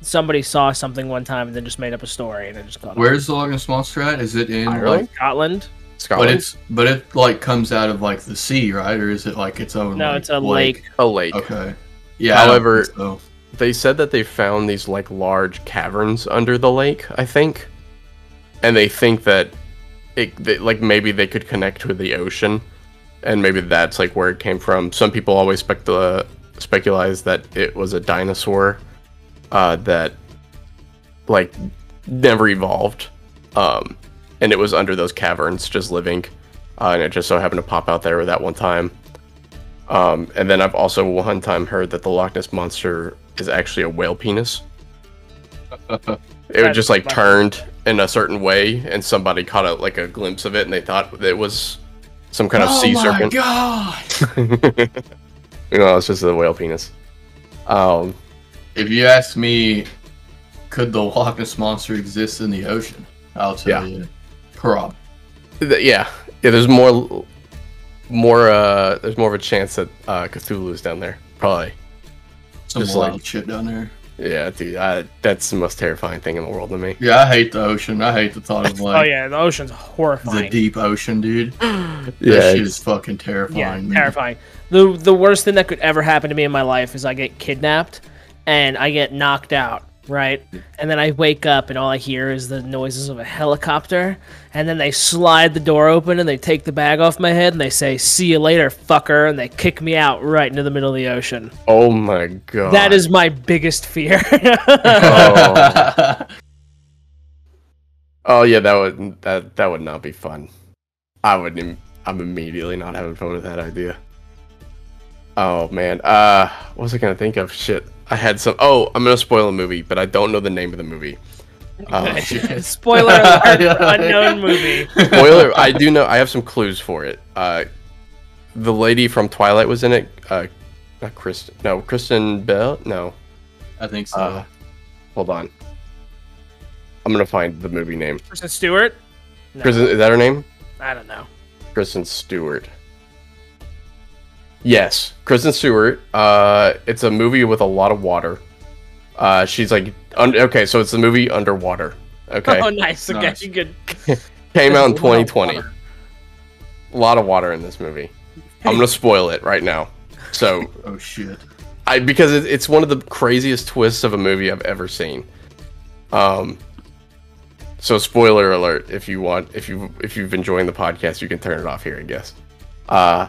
[SPEAKER 1] somebody saw something one time and then just made up a story and it just got
[SPEAKER 3] Where's the Loch Ness monster at? Is it in
[SPEAKER 2] Ireland?
[SPEAKER 3] like
[SPEAKER 1] Scotland.
[SPEAKER 2] Scotland?
[SPEAKER 3] but it's but it like comes out of like the sea, right? Or is it like its own
[SPEAKER 1] No,
[SPEAKER 3] like,
[SPEAKER 1] it's a lake.
[SPEAKER 2] a lake.
[SPEAKER 3] Okay. Yeah. I don't
[SPEAKER 2] However-
[SPEAKER 3] think so.
[SPEAKER 2] They said that they found these like large caverns under the lake, I think. And they think that it they, like maybe they could connect with the ocean and maybe that's like where it came from. Some people always specula- speculate that it was a dinosaur uh, that like never evolved. Um, and it was under those caverns just living. Uh, and it just so happened to pop out there that one time. Um, and then I've also one time heard that the Loch Ness monster is actually a whale penis. It was just like turned in a certain way, and somebody caught a, like a glimpse of it, and they thought it was some kind of
[SPEAKER 3] oh
[SPEAKER 2] sea
[SPEAKER 3] my
[SPEAKER 2] serpent.
[SPEAKER 3] god!
[SPEAKER 2] you know, it's just a whale penis. Um,
[SPEAKER 3] If you ask me, could the Loch Ness monster exist in the ocean? I'll tell
[SPEAKER 2] Yeah.
[SPEAKER 3] you, prob.
[SPEAKER 2] th- yeah, yeah. There's more, more. uh There's more of a chance that uh Cthulhu is down there. Probably.
[SPEAKER 3] Some
[SPEAKER 2] Just
[SPEAKER 3] wild
[SPEAKER 2] like-
[SPEAKER 3] shit down there.
[SPEAKER 2] Yeah, dude, I, that's the most terrifying thing in the world to me.
[SPEAKER 3] Yeah, I hate the ocean. I hate the thought of
[SPEAKER 1] oh,
[SPEAKER 3] like.
[SPEAKER 1] oh yeah, the ocean's horrifying.
[SPEAKER 3] the deep ocean, dude. That
[SPEAKER 2] Yeah,
[SPEAKER 3] shit is fucking terrifying.
[SPEAKER 1] yeah,
[SPEAKER 3] man.
[SPEAKER 1] terrifying. The the worst thing that could ever happen to me in my life is I get kidnapped and I get knocked out, right? And then I wake up and all I hear is the noises of a helicopter. And then they slide the door open and they take the bag off my head and they say, "See you later, fucker," and they kick me out right into the middle of the ocean.
[SPEAKER 2] Oh my god.
[SPEAKER 1] That is my biggest fear.
[SPEAKER 2] Oh. oh yeah, that would that that would not be fun. I would. Im- I'm immediately not having fun with that idea. Oh man. Uh, what was I gonna think of? Shit. I had some. Oh, I'm gonna spoil a movie, but I don't know the name of the movie. Oh, shit.
[SPEAKER 1] Spoiler alert unknown movie.
[SPEAKER 2] Spoiler. I do know. I have some clues for it. Uh, the lady from Twilight was in it. Uh, not Kristen. No, Kristen Bell. No.
[SPEAKER 3] I think so.
[SPEAKER 2] Uh, hold on. I'm gonna find the movie name.
[SPEAKER 1] Kristen Stewart? No,
[SPEAKER 2] Kristen, is that her name?
[SPEAKER 1] I don't know.
[SPEAKER 2] Kristen Stewart. Yes, Kristen Stewart. Uh, it's a movie with a lot of water. Uh, she's like, un- okay, so it's a movie underwater. Okay,
[SPEAKER 1] Oh, nice. Okay,
[SPEAKER 3] Nice.
[SPEAKER 1] good.
[SPEAKER 2] came out in
[SPEAKER 3] There's a lot of
[SPEAKER 2] 2020. A lot of water in this movie. I'm gonna spoil it right now. So,
[SPEAKER 3] Oh shit.
[SPEAKER 2] I because it, it's one of the craziest twists of a movie I've ever seen. Um. So, spoiler alert! If you want, if you if you've enjoying the podcast, you can turn it off here, I guess. Uh.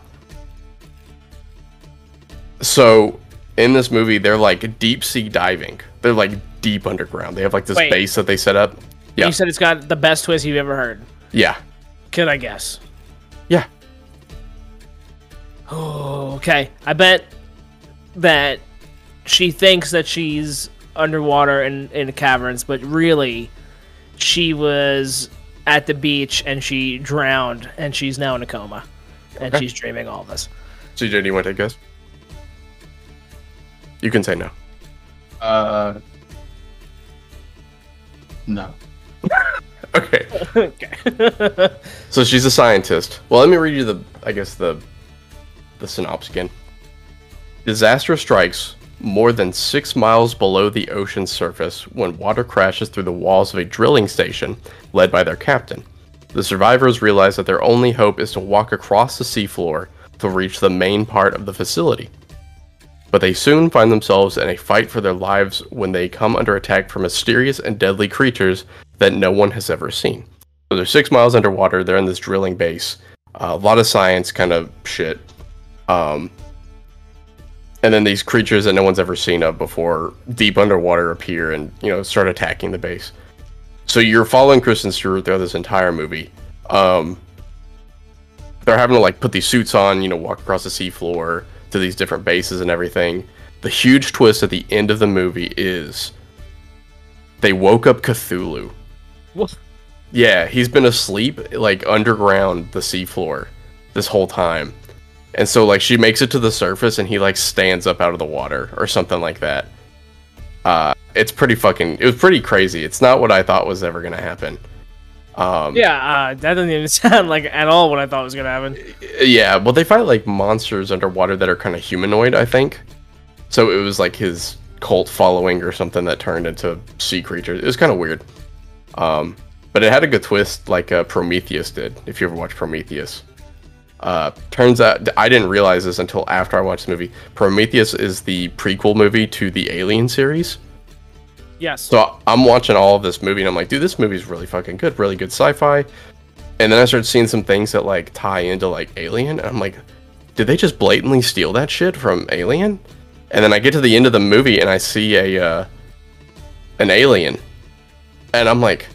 [SPEAKER 2] So, in this movie, they're like deep sea diving. They're like deep underground. They have like this
[SPEAKER 1] Wait.
[SPEAKER 2] base that they set up. Yeah.
[SPEAKER 1] You said it's got the best twist you've ever heard.
[SPEAKER 2] Yeah.
[SPEAKER 1] Could I guess?
[SPEAKER 2] Yeah.
[SPEAKER 1] Oh, okay. I bet that she thinks that she's underwater in, in caverns, but really, she was at the beach and she drowned and she's now in a coma. And
[SPEAKER 2] Okay.
[SPEAKER 1] she's dreaming all this.
[SPEAKER 2] CJ, do you want to take a guess? You can say no.
[SPEAKER 3] Uh. No.
[SPEAKER 2] Okay.
[SPEAKER 1] okay.
[SPEAKER 2] So she's a scientist. Well, let me read you the, I guess the, the synopsis again. Disaster strikes more than six miles below the ocean's surface when water crashes through the walls of a drilling station led by their captain. The survivors realize that their only hope is to walk across the seafloor to reach the main part of the facility. But they soon find themselves in a fight for their lives when they come under attack from mysterious and deadly creatures that no one has ever seen. So they're six miles underwater. They're in this drilling base. Uh, a lot of science kind of shit. Um, and then these creatures that no one's ever seen of before, deep underwater, appear and you know start attacking the base. So you're following Kristen Stewart throughout this entire movie. Um, they're having to like put these suits on, you know, walk across the seafloor to these different bases and everything. The huge twist at the end of the movie is they woke up Cthulhu.
[SPEAKER 1] What?
[SPEAKER 2] Yeah, he's been asleep like underground the seafloor this whole time. And so like she makes it to the surface and he like stands up out of the water or something like that. Uh it's pretty fucking it was pretty crazy. It's not what I thought was ever going to happen. Um
[SPEAKER 1] yeah, uh, that doesn't even sound like at all what I thought was to happen.
[SPEAKER 2] yeah, well they fight like monsters underwater that are kind of humanoid, I think. So it was like his cult following or something that turned into sea creatures. It was kind of weird. Um but it had a good twist like uh, Prometheus did, if you ever watched Prometheus. Uh, turns out I didn't realize this until after I watched the movie. Prometheus is the prequel movie to the Alien series.
[SPEAKER 1] Yes.
[SPEAKER 2] So I'm watching all of this movie and I'm like, dude, this movie's really fucking good, really good sci-fi. And then I started seeing some things that like tie into like Alien, and I'm like, did they just blatantly steal that shit from Alien? And then I get to the end of the movie and I see a uh, an alien, and I'm like,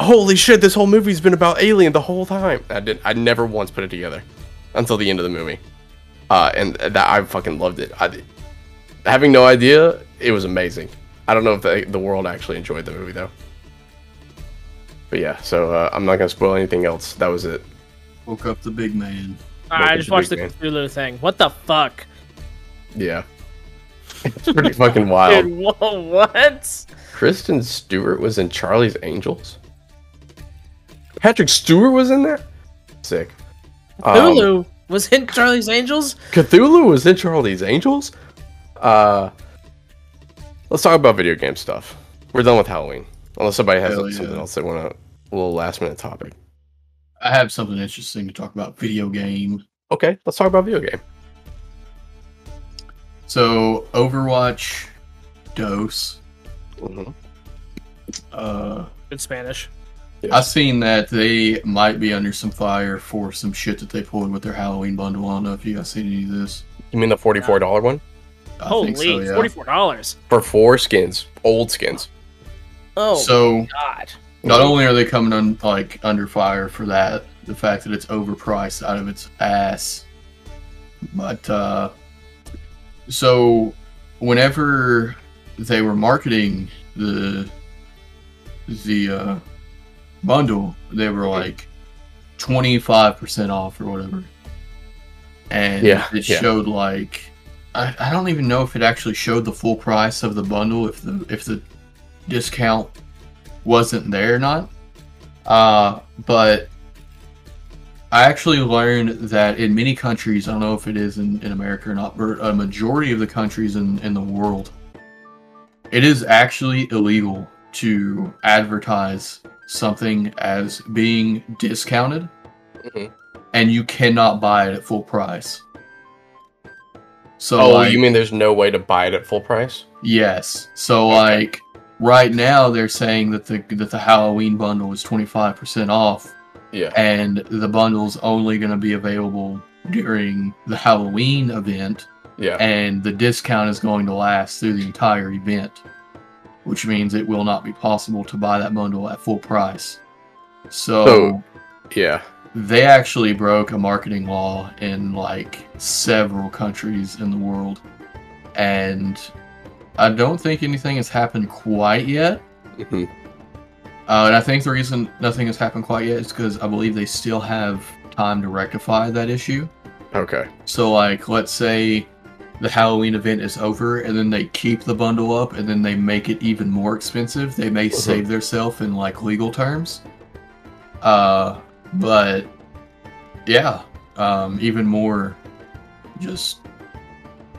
[SPEAKER 2] holy shit, this whole movie's been about Alien the whole time. I did, I never once put it together until the end of the movie, uh, and that I fucking loved it. I, having no idea, it was amazing. I don't know if the, the world actually enjoyed the movie though. But yeah, so uh, I'm not gonna spoil anything else. That was it.
[SPEAKER 3] Woke up the big man.
[SPEAKER 1] I just
[SPEAKER 2] to
[SPEAKER 1] watched the
[SPEAKER 2] Big
[SPEAKER 1] Cthulhu thing. What the fuck?
[SPEAKER 2] Yeah, it's pretty fucking wild.
[SPEAKER 1] Dude, whoa, what?
[SPEAKER 2] Kristen Stewart was in Charlie's Angels. Patrick Stewart was in there. Sick. Um,
[SPEAKER 1] Cthulhu was in Charlie's Angels?
[SPEAKER 2] Cthulhu was in Charlie's Angels. Uh, let's talk about video game stuff. We're done with Halloween. Unless somebody has
[SPEAKER 3] Hell
[SPEAKER 2] something
[SPEAKER 3] yeah.
[SPEAKER 2] else they want to a little last minute topic.
[SPEAKER 3] I have something interesting to talk about. Video game.
[SPEAKER 2] Okay, let's talk about video game.
[SPEAKER 3] So Overwatch, Dos.
[SPEAKER 2] Mhm.
[SPEAKER 3] Uh,
[SPEAKER 1] Good Spanish.
[SPEAKER 3] I've seen that they might be under some fire for some shit that they pulled with their Halloween bundle. I don't know if you guys seen any of this.
[SPEAKER 2] You mean the forty four dollar one
[SPEAKER 3] I
[SPEAKER 1] Holy,
[SPEAKER 3] so, yeah.
[SPEAKER 1] forty-four dollars.
[SPEAKER 2] for four skins, old skins?
[SPEAKER 1] Oh
[SPEAKER 3] So
[SPEAKER 1] God.
[SPEAKER 3] not only are they coming on like under fire for that, the fact that it's overpriced out of its ass, but uh, so whenever they were marketing the the uh, bundle, they were like twenty five percent off or whatever, and
[SPEAKER 2] Yeah,
[SPEAKER 3] it
[SPEAKER 2] yeah.
[SPEAKER 3] showed like I, I don't even know if it actually showed the full price of the bundle if the if the discount wasn't there or not. Uh, but I actually learned that in many countries, I don't know if it is in, in America or not, but a majority of the countries in, in the world, it is actually illegal to advertise something as being discounted
[SPEAKER 2] Mhm.
[SPEAKER 3] and you cannot buy it at full price. So
[SPEAKER 2] Oh,
[SPEAKER 3] like,
[SPEAKER 2] you mean there's no way to buy it at full price?
[SPEAKER 3] Yes. So
[SPEAKER 2] Okay.
[SPEAKER 3] like right now they're saying that the that the Halloween bundle is 25% off
[SPEAKER 2] Yeah.
[SPEAKER 3] and the bundle's only going to be available during the Halloween event
[SPEAKER 2] Yeah.
[SPEAKER 3] and the discount is going to last through the entire event, which means it will not be possible to buy that bundle at full price. So,
[SPEAKER 2] So- Yeah.
[SPEAKER 3] They actually broke a marketing law in like several countries in the world. And I don't think anything has happened quite yet.
[SPEAKER 2] hmm
[SPEAKER 3] Uh, and I think the reason nothing has happened quite yet is because I believe they still have time to rectify that issue.
[SPEAKER 2] Okay.
[SPEAKER 3] So, like, let's say the Halloween event is over and then they keep the bundle up and then they make it even more expensive. They may save themselves in like legal terms. Uh, but yeah, um, even more just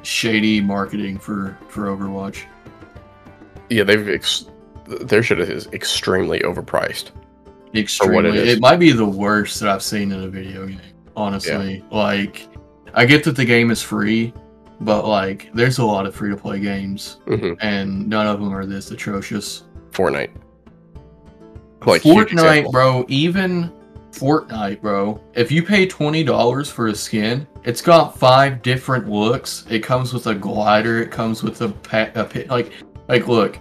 [SPEAKER 3] shady marketing for for Overwatch.
[SPEAKER 2] Yeah, they've ex- their shit is extremely overpriced.
[SPEAKER 3] Extremely,
[SPEAKER 2] it
[SPEAKER 3] it might be the worst that I've seen in a video game. Honestly, like I get that the game is free, but like there's a lot of free to play games,
[SPEAKER 2] hmm
[SPEAKER 3] and none of them are this atrocious.
[SPEAKER 2] Fortnite. Like
[SPEAKER 3] Fortnite, bro, even Fortnite, bro. If you pay twenty dollars for a skin, it's got five different looks. It comes with a glider. It comes with a, pa- a pit. Like, like look.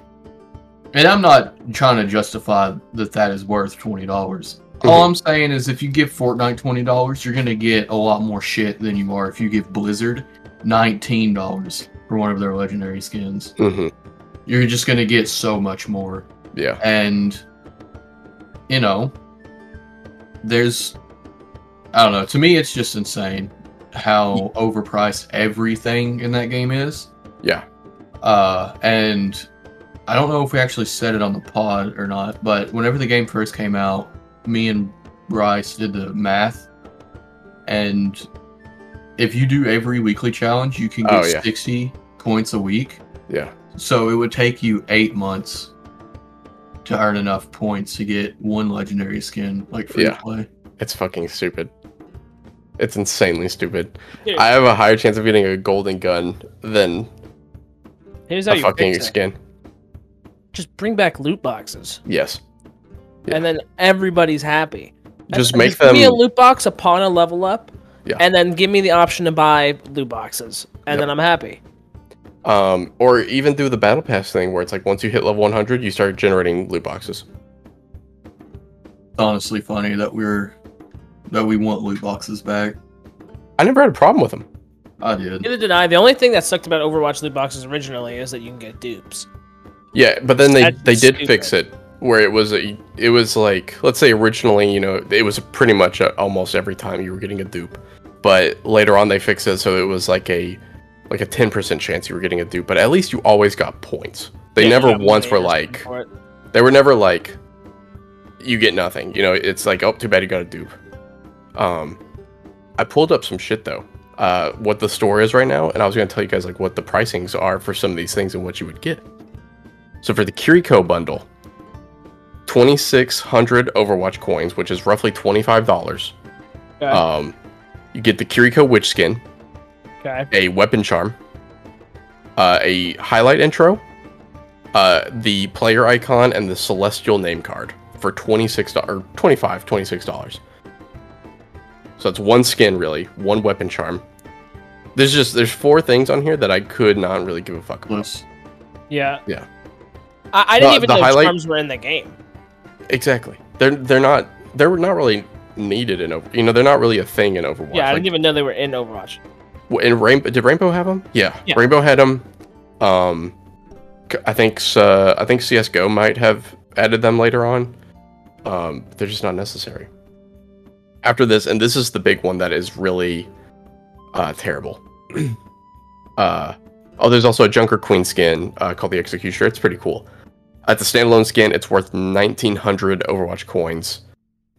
[SPEAKER 3] And I'm not trying to justify that that is worth twenty dollars. All
[SPEAKER 2] Mhm.
[SPEAKER 3] I'm saying is, if you give Fortnite twenty dollars, you're gonna get a lot more shit than you are if you give Blizzard nineteen dollars for one of their legendary skins.
[SPEAKER 2] hmm
[SPEAKER 3] You're just gonna get so much more
[SPEAKER 2] Yeah.
[SPEAKER 3] and you know there's i don't know to me it's just insane how overpriced everything in that game is
[SPEAKER 2] Yeah.
[SPEAKER 3] uh and i don't know if we actually said it on the pod or not but whenever the game first came out me and bryce did the math and if you do every weekly challenge you can get
[SPEAKER 2] Oh, yeah.
[SPEAKER 3] 60 points a week
[SPEAKER 2] Yeah.
[SPEAKER 3] so it would take you eight months to earn enough points to get one legendary skin, like free
[SPEAKER 2] Yeah.
[SPEAKER 3] to play.
[SPEAKER 2] It's fucking stupid. It's insanely stupid.
[SPEAKER 1] Dude,
[SPEAKER 2] I have a higher chance of getting a golden gun than
[SPEAKER 1] here's how
[SPEAKER 2] a
[SPEAKER 1] you
[SPEAKER 2] fucking
[SPEAKER 1] fix it.
[SPEAKER 2] skin.
[SPEAKER 1] Just bring back loot boxes,
[SPEAKER 2] Yes. Yeah.
[SPEAKER 1] and then everybody's happy.
[SPEAKER 2] Just
[SPEAKER 1] And
[SPEAKER 2] make
[SPEAKER 1] give me a loot box upon a level up,
[SPEAKER 2] Yeah.
[SPEAKER 1] and then give me the option to buy loot boxes, and
[SPEAKER 2] Yep.
[SPEAKER 1] then I'm happy.
[SPEAKER 2] Um, or even through the battle pass thing where it's like once you hit level 100, you start generating loot boxes.
[SPEAKER 3] Honestly funny that we're that we want loot boxes back.
[SPEAKER 2] I never had a problem with them.
[SPEAKER 3] I did.
[SPEAKER 1] Neither did I. The only thing that sucked about Overwatch loot boxes originally is that you can get dupes.
[SPEAKER 2] Yeah, but then they
[SPEAKER 1] That's
[SPEAKER 2] they did
[SPEAKER 1] stupid.
[SPEAKER 2] fix it where it was a, it was like let's say originally you know it was pretty much a, almost every time you were getting a dupe, but later on they fixed it so it was like a like a ten percent chance you were getting a dupe, but at least you always got points. They
[SPEAKER 1] Yeah,
[SPEAKER 2] never once were like they were never like you get nothing. You know, it's like oh too bad you got a dupe. Um, I pulled up some shit though. Uh, what the store is right now, and I was gonna tell you guys like what the pricings are for some of these things and what you would get. So for the Kiriko bundle, 2600 Overwatch coins, which is roughly $25.
[SPEAKER 1] Okay.
[SPEAKER 2] Um, you get the Kiriko Witch skin,
[SPEAKER 1] okay.
[SPEAKER 2] a weapon charm, uh, a highlight intro, uh, the player icon, and the celestial name card for $26 or $25, $26. So that's one skin really, one weapon charm. There's just there's four things on here that I could not really give a fuck about.
[SPEAKER 3] Plus,
[SPEAKER 1] Yeah.
[SPEAKER 2] Yeah.
[SPEAKER 1] I, I didn't
[SPEAKER 2] The-
[SPEAKER 1] even
[SPEAKER 2] the
[SPEAKER 1] know
[SPEAKER 2] highlight-
[SPEAKER 1] charms were in the game.
[SPEAKER 2] Exactly. They're they're not they're not really needed in over. You know, they're not really a thing in Overwatch.
[SPEAKER 1] Yeah, I
[SPEAKER 2] Like,
[SPEAKER 1] didn't even know they were in Overwatch.
[SPEAKER 2] In Rainbow, did Rainbow have them? Yeah,
[SPEAKER 1] Yeah.
[SPEAKER 2] Rainbow had them. Um, I think uh, I think CS:GO might have added them later on. Um, they're just not necessary. After this, and this is the big one that is really uh, terrible. uh, oh, there's also a Junker Queen skin uh, called the Executioner. It's pretty cool. At the standalone skin, it's worth 1,900 Overwatch coins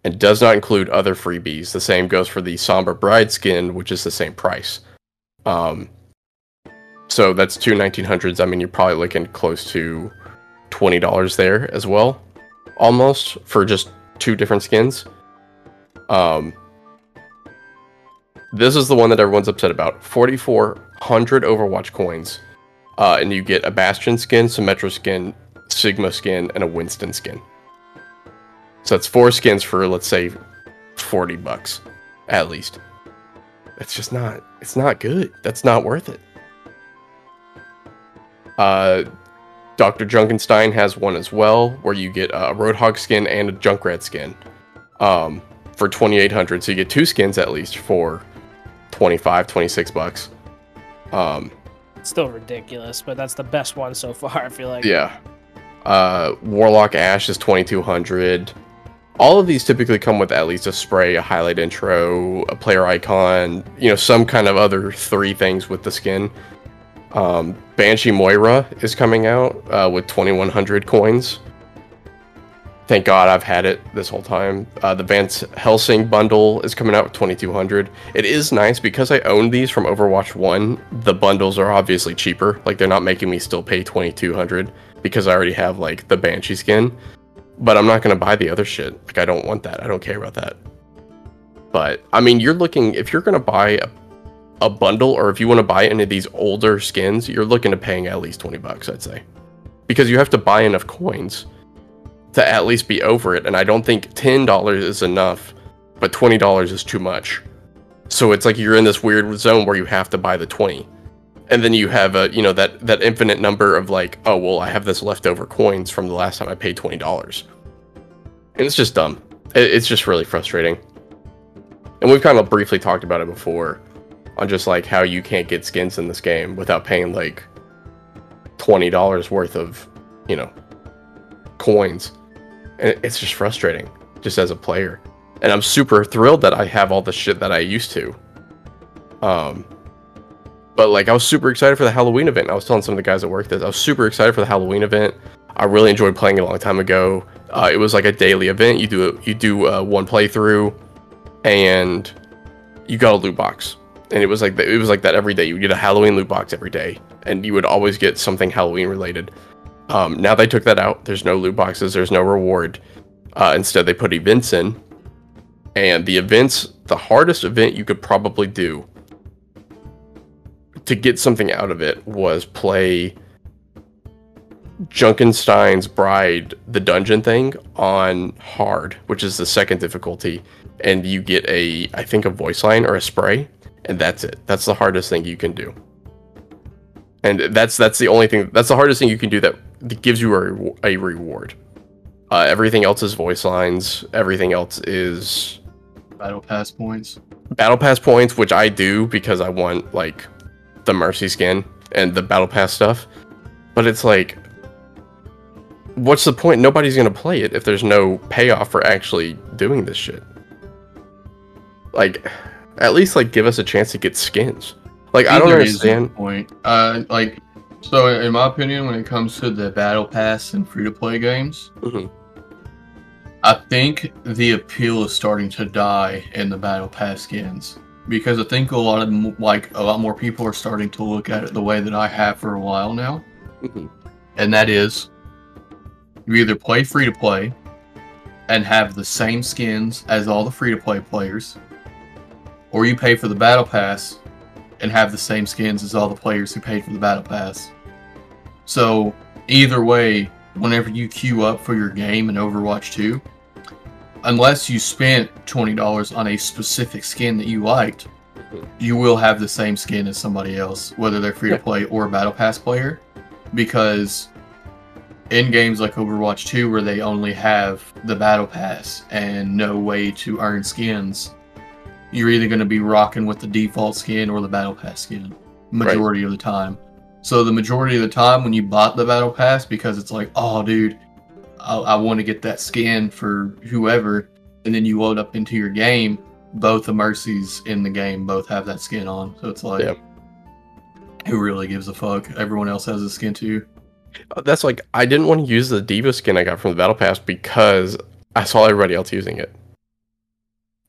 [SPEAKER 2] and does not include other freebies. The same goes for the Somber Bride skin, which is the same price. Um, so that's two 1900s. I mean, you're probably looking close to $20 there as well, almost for just two different skins. Um, this is the one that everyone's upset about 4,400 Overwatch coins. Uh, and you get a Bastion skin, Symmetra skin, Sigma skin, and a Winston skin. So that's four skins for let's say 40 bucks at least. It's just not it's not good. That's not worth it. Uh Dr. Junkenstein has one as well where you get a Roadhog skin and a Junkrat skin. Um for 2800 so you get two skins at least for 25 26 bucks. Um
[SPEAKER 1] It's still ridiculous, but that's the best one so far. I feel like.
[SPEAKER 2] yeah. Uh, Warlock Ash is 2200. All of these typically come with at least a spray, a highlight intro, a player icon, you know, some kind of other three things with the skin. Um, Banshee Moira is coming out uh, with 2100 coins. Thank God I've had it this whole time. Uh, the Vance Helsing bundle is coming out with 2200. It is nice because I own these from Overwatch 1. The bundles are obviously cheaper. Like they're not making me still pay 2200 because I already have like the Banshee skin. But I'm not going to buy the other shit. Like I don't want that. I don't care about that. But I mean, you're looking if you're going to buy a, a bundle or if you want to buy any of these older skins, you're looking at paying at least 20 bucks, I'd say. Because you have to buy enough coins to at least be over it. And I don't think $10 is enough, but $20 is too much. So it's like you're in this weird zone where you have to buy the 20. And then you have a, you know, that that infinite number of like, oh, well, I have this leftover coins from the last time I paid $20. And it's just dumb. It, it's just really frustrating. And we've kind of briefly talked about it before on just like how you can't get skins in this game without paying like $20 worth of, you know, coins. And it- it's just frustrating just as a player. And I'm super thrilled that I have all the shit that I used to. Um but like I was super excited for the Halloween event. I was telling some of the guys at work this. I was super excited for the Halloween event. I really enjoyed playing it a long time ago. Uh, it was like a daily event. You do you do uh, one playthrough, and you got a loot box. And it was like that, it was like that every day. You get a Halloween loot box every day, and you would always get something Halloween related. Um, now they took that out. There's no loot boxes. There's no reward. Uh, instead, they put events in, and the events, the hardest event you could probably do to get something out of it was play Junkenstein's Bride, the dungeon thing, on hard, which is the second difficulty, and you get a, I think, a voice line or a spray, and that's it. That's the hardest thing you can do, and that's that's the only thing. That's the hardest thing you can do that, that gives you a, a reward. Uh, everything else is voice lines. Everything else is
[SPEAKER 3] battle pass points.
[SPEAKER 2] battle pass points, which I do because I want like the mercy skin and the battle pass stuff. But it's like, what's the point? Nobody's gonna play it if there's no payoff for actually doing this shit. Like, at least like give us a chance to get skins. Like I don't
[SPEAKER 3] is a
[SPEAKER 2] understand.
[SPEAKER 3] point. Uh, like, so in my opinion, when it comes to the battle pass and free to play games,
[SPEAKER 2] Mhm.
[SPEAKER 3] I think the appeal is starting to die in the battle pass skins because I think a lot of like a lot more people are starting to look at it the way that I have for a while now,
[SPEAKER 2] Mhm.
[SPEAKER 3] and that is You either play free to play and have the same skins as all the free to play players, or you pay for the battle pass and have the same skins as all the players who paid for the battle pass. So either way, whenever you queue up for your game in Overwatch 2, unless you spent $20 on a specific skin that you liked, mm-hmm. you will have the same skin as somebody else, whether they're free to play or a battle pass player, because in games like Overwatch 2 where they only have the battle pass and no way to earn skins, you're either going to be rocking with the default skin or the battle pass skin majority of the time. So the majority of the time when you bought the battle pass because it's like, oh dude, I, I want to get that skin for whoever, and then you load up into your game, both the mercies in the game both have that skin on. So it's like, who really gives a fuck? Everyone else has a skin too.
[SPEAKER 2] Uh, That's like I didn't want to use the D.Va skin I got from the Battle Pass because I saw everybody else using it.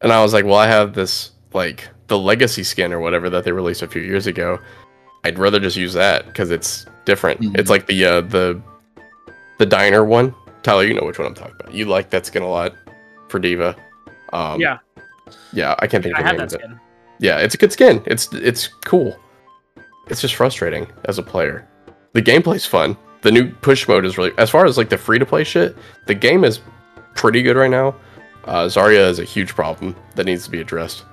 [SPEAKER 2] And I was like, well, I have this like the legacy skin or whatever that they released a few years ago. I'd rather just use that because it's different.
[SPEAKER 3] Mhm.
[SPEAKER 2] It's like the uh, the the diner one. Tyler, you know which one I'm talking about. You like that skin a lot for D.Va. Um,
[SPEAKER 1] yeah,
[SPEAKER 2] yeah. I can't think
[SPEAKER 1] I
[SPEAKER 2] of the
[SPEAKER 1] have
[SPEAKER 2] name of it.
[SPEAKER 1] skin.
[SPEAKER 2] Yeah, it's a good skin. It's it's cool. It's just frustrating as a player. The gameplay's fun. The new push mode is really as far as like the free to play shit, the game is pretty good right now. Uh, Zarya is a huge problem that needs to be addressed.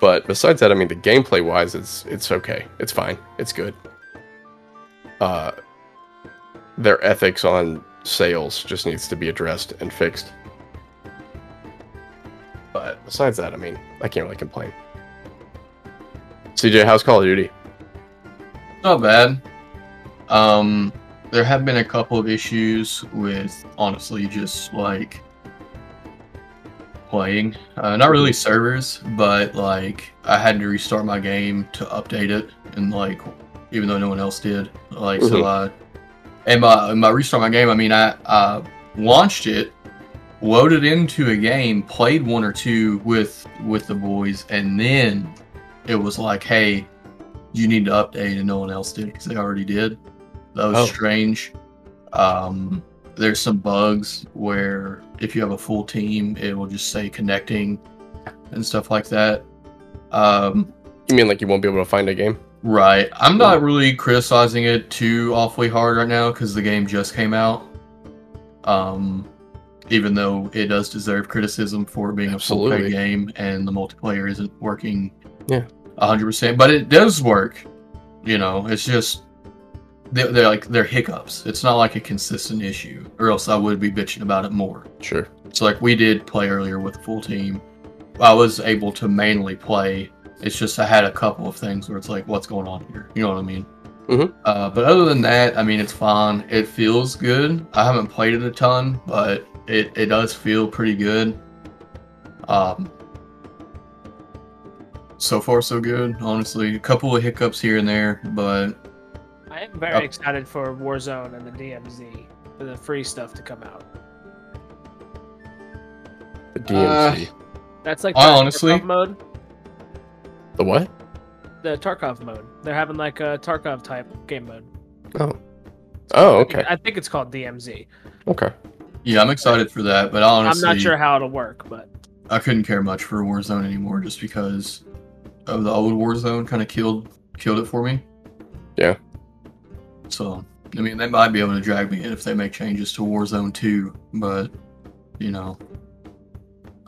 [SPEAKER 2] But besides that, I mean the gameplay wise it's it's okay. It's fine. It's good. Uh their ethics on sales just needs to be addressed and fixed. But besides that, I mean, I can't really complain. CJ, how's Call of Duty?
[SPEAKER 3] Not bad. Um, there have been a couple of issues with honestly just like playing. Uh, not really servers, but like I had to restart my game to update it, and like even though no one else did, like so.
[SPEAKER 2] Mhm.
[SPEAKER 3] And and by restart my game, I mean I uh, launched it, loaded into a game, played one or two with with the boys, and then it was like, hey, you need to update, and no one else did because they already did. That was
[SPEAKER 2] Oh.
[SPEAKER 3] strange. Um, there's some bugs where if you have a full team, it will just say connecting and stuff like that. Um,
[SPEAKER 2] You mean like you won't be able to find a game?
[SPEAKER 3] Right. I'm not really criticizing it too awfully hard right now because the game just came out. Um, even though it does deserve criticism for being a full
[SPEAKER 2] Absolutely.
[SPEAKER 3] game and the multiplayer isn't working
[SPEAKER 2] Yeah.
[SPEAKER 3] 100%, but it does work. You know, it's just they're, they're like they're hiccups. It's not like a consistent issue, or else I would be bitching about it more.
[SPEAKER 2] Sure.
[SPEAKER 3] So like we did play earlier with the full team. I was able to mainly play. It's just I had a couple of things where it's like, what's going on here? You know what I mean?
[SPEAKER 2] Mhm.
[SPEAKER 3] Uh, but other than that, I mean, it's fine. It feels good. I haven't played it a ton, but it, it does feel pretty good. Um, so far, so good. Honestly, a couple of hiccups here and there, but
[SPEAKER 1] I am very
[SPEAKER 3] Yep.
[SPEAKER 1] excited for Warzone and the DMZ for the free stuff to come out.
[SPEAKER 2] The DMC.
[SPEAKER 1] That's like
[SPEAKER 3] I
[SPEAKER 1] the
[SPEAKER 3] honestly-
[SPEAKER 1] mode.
[SPEAKER 2] The what?
[SPEAKER 1] The Tarkov mode. They're having like a Tarkov type game mode.
[SPEAKER 2] Oh. Oh, okay.
[SPEAKER 1] I think it's called DMZ.
[SPEAKER 2] Okay.
[SPEAKER 3] yeah, I'm excited for that. But honestly,
[SPEAKER 1] I'm not sure how it'll work, but
[SPEAKER 3] I couldn't care much for Warzone anymore just because of the old Warzone kind of killed killed it for me.
[SPEAKER 2] Yeah.
[SPEAKER 3] So I mean, they might be able to drag me in if they make changes to Warzone 2, but you know,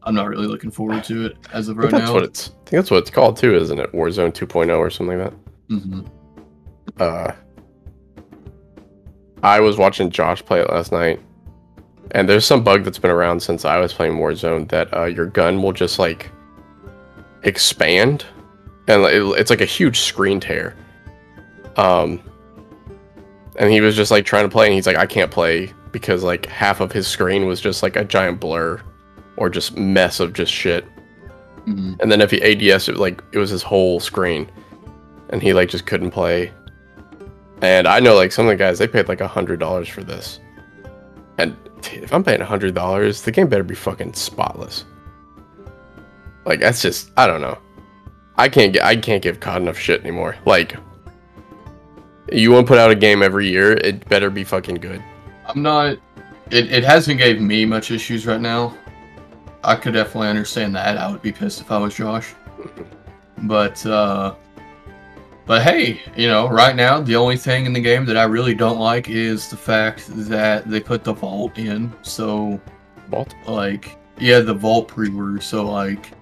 [SPEAKER 3] I'm not really looking forward to it as of right
[SPEAKER 2] that's
[SPEAKER 3] now.
[SPEAKER 2] what it's I think that's what it's called too, isn't it? Warzone 2.0 or something like that. Uh I was watching Josh play it last night. And there's some bug that's been around since I was playing Warzone that uh, your gun will just like expand and it, it's like a huge screen tear. Um and he was just like trying to play and he's like I can't play because like half of his screen was just like a giant blur or just mess of just shit.
[SPEAKER 3] hmm
[SPEAKER 2] And then if he ADS, it like it was his whole screen, and he like just couldn't play. And I know like some of the guys they paid like a hundred dollars for this, and if I'm paying a hundred dollars, the game better be fucking spotless. Like that's just I don't know. I can't get I can't give COD enough shit anymore. Like you want to put out a game every year, it better be fucking good.
[SPEAKER 3] I'm not. It, it hasn't gave me much issues right now. I could definitely understand that. I would be pissed if I was Josh. But uh but hey, you know, right now the only thing in the game that I really don't like is the fact that they put the vault in. So
[SPEAKER 2] Vault.
[SPEAKER 3] like yeah, the vault pre-order. So like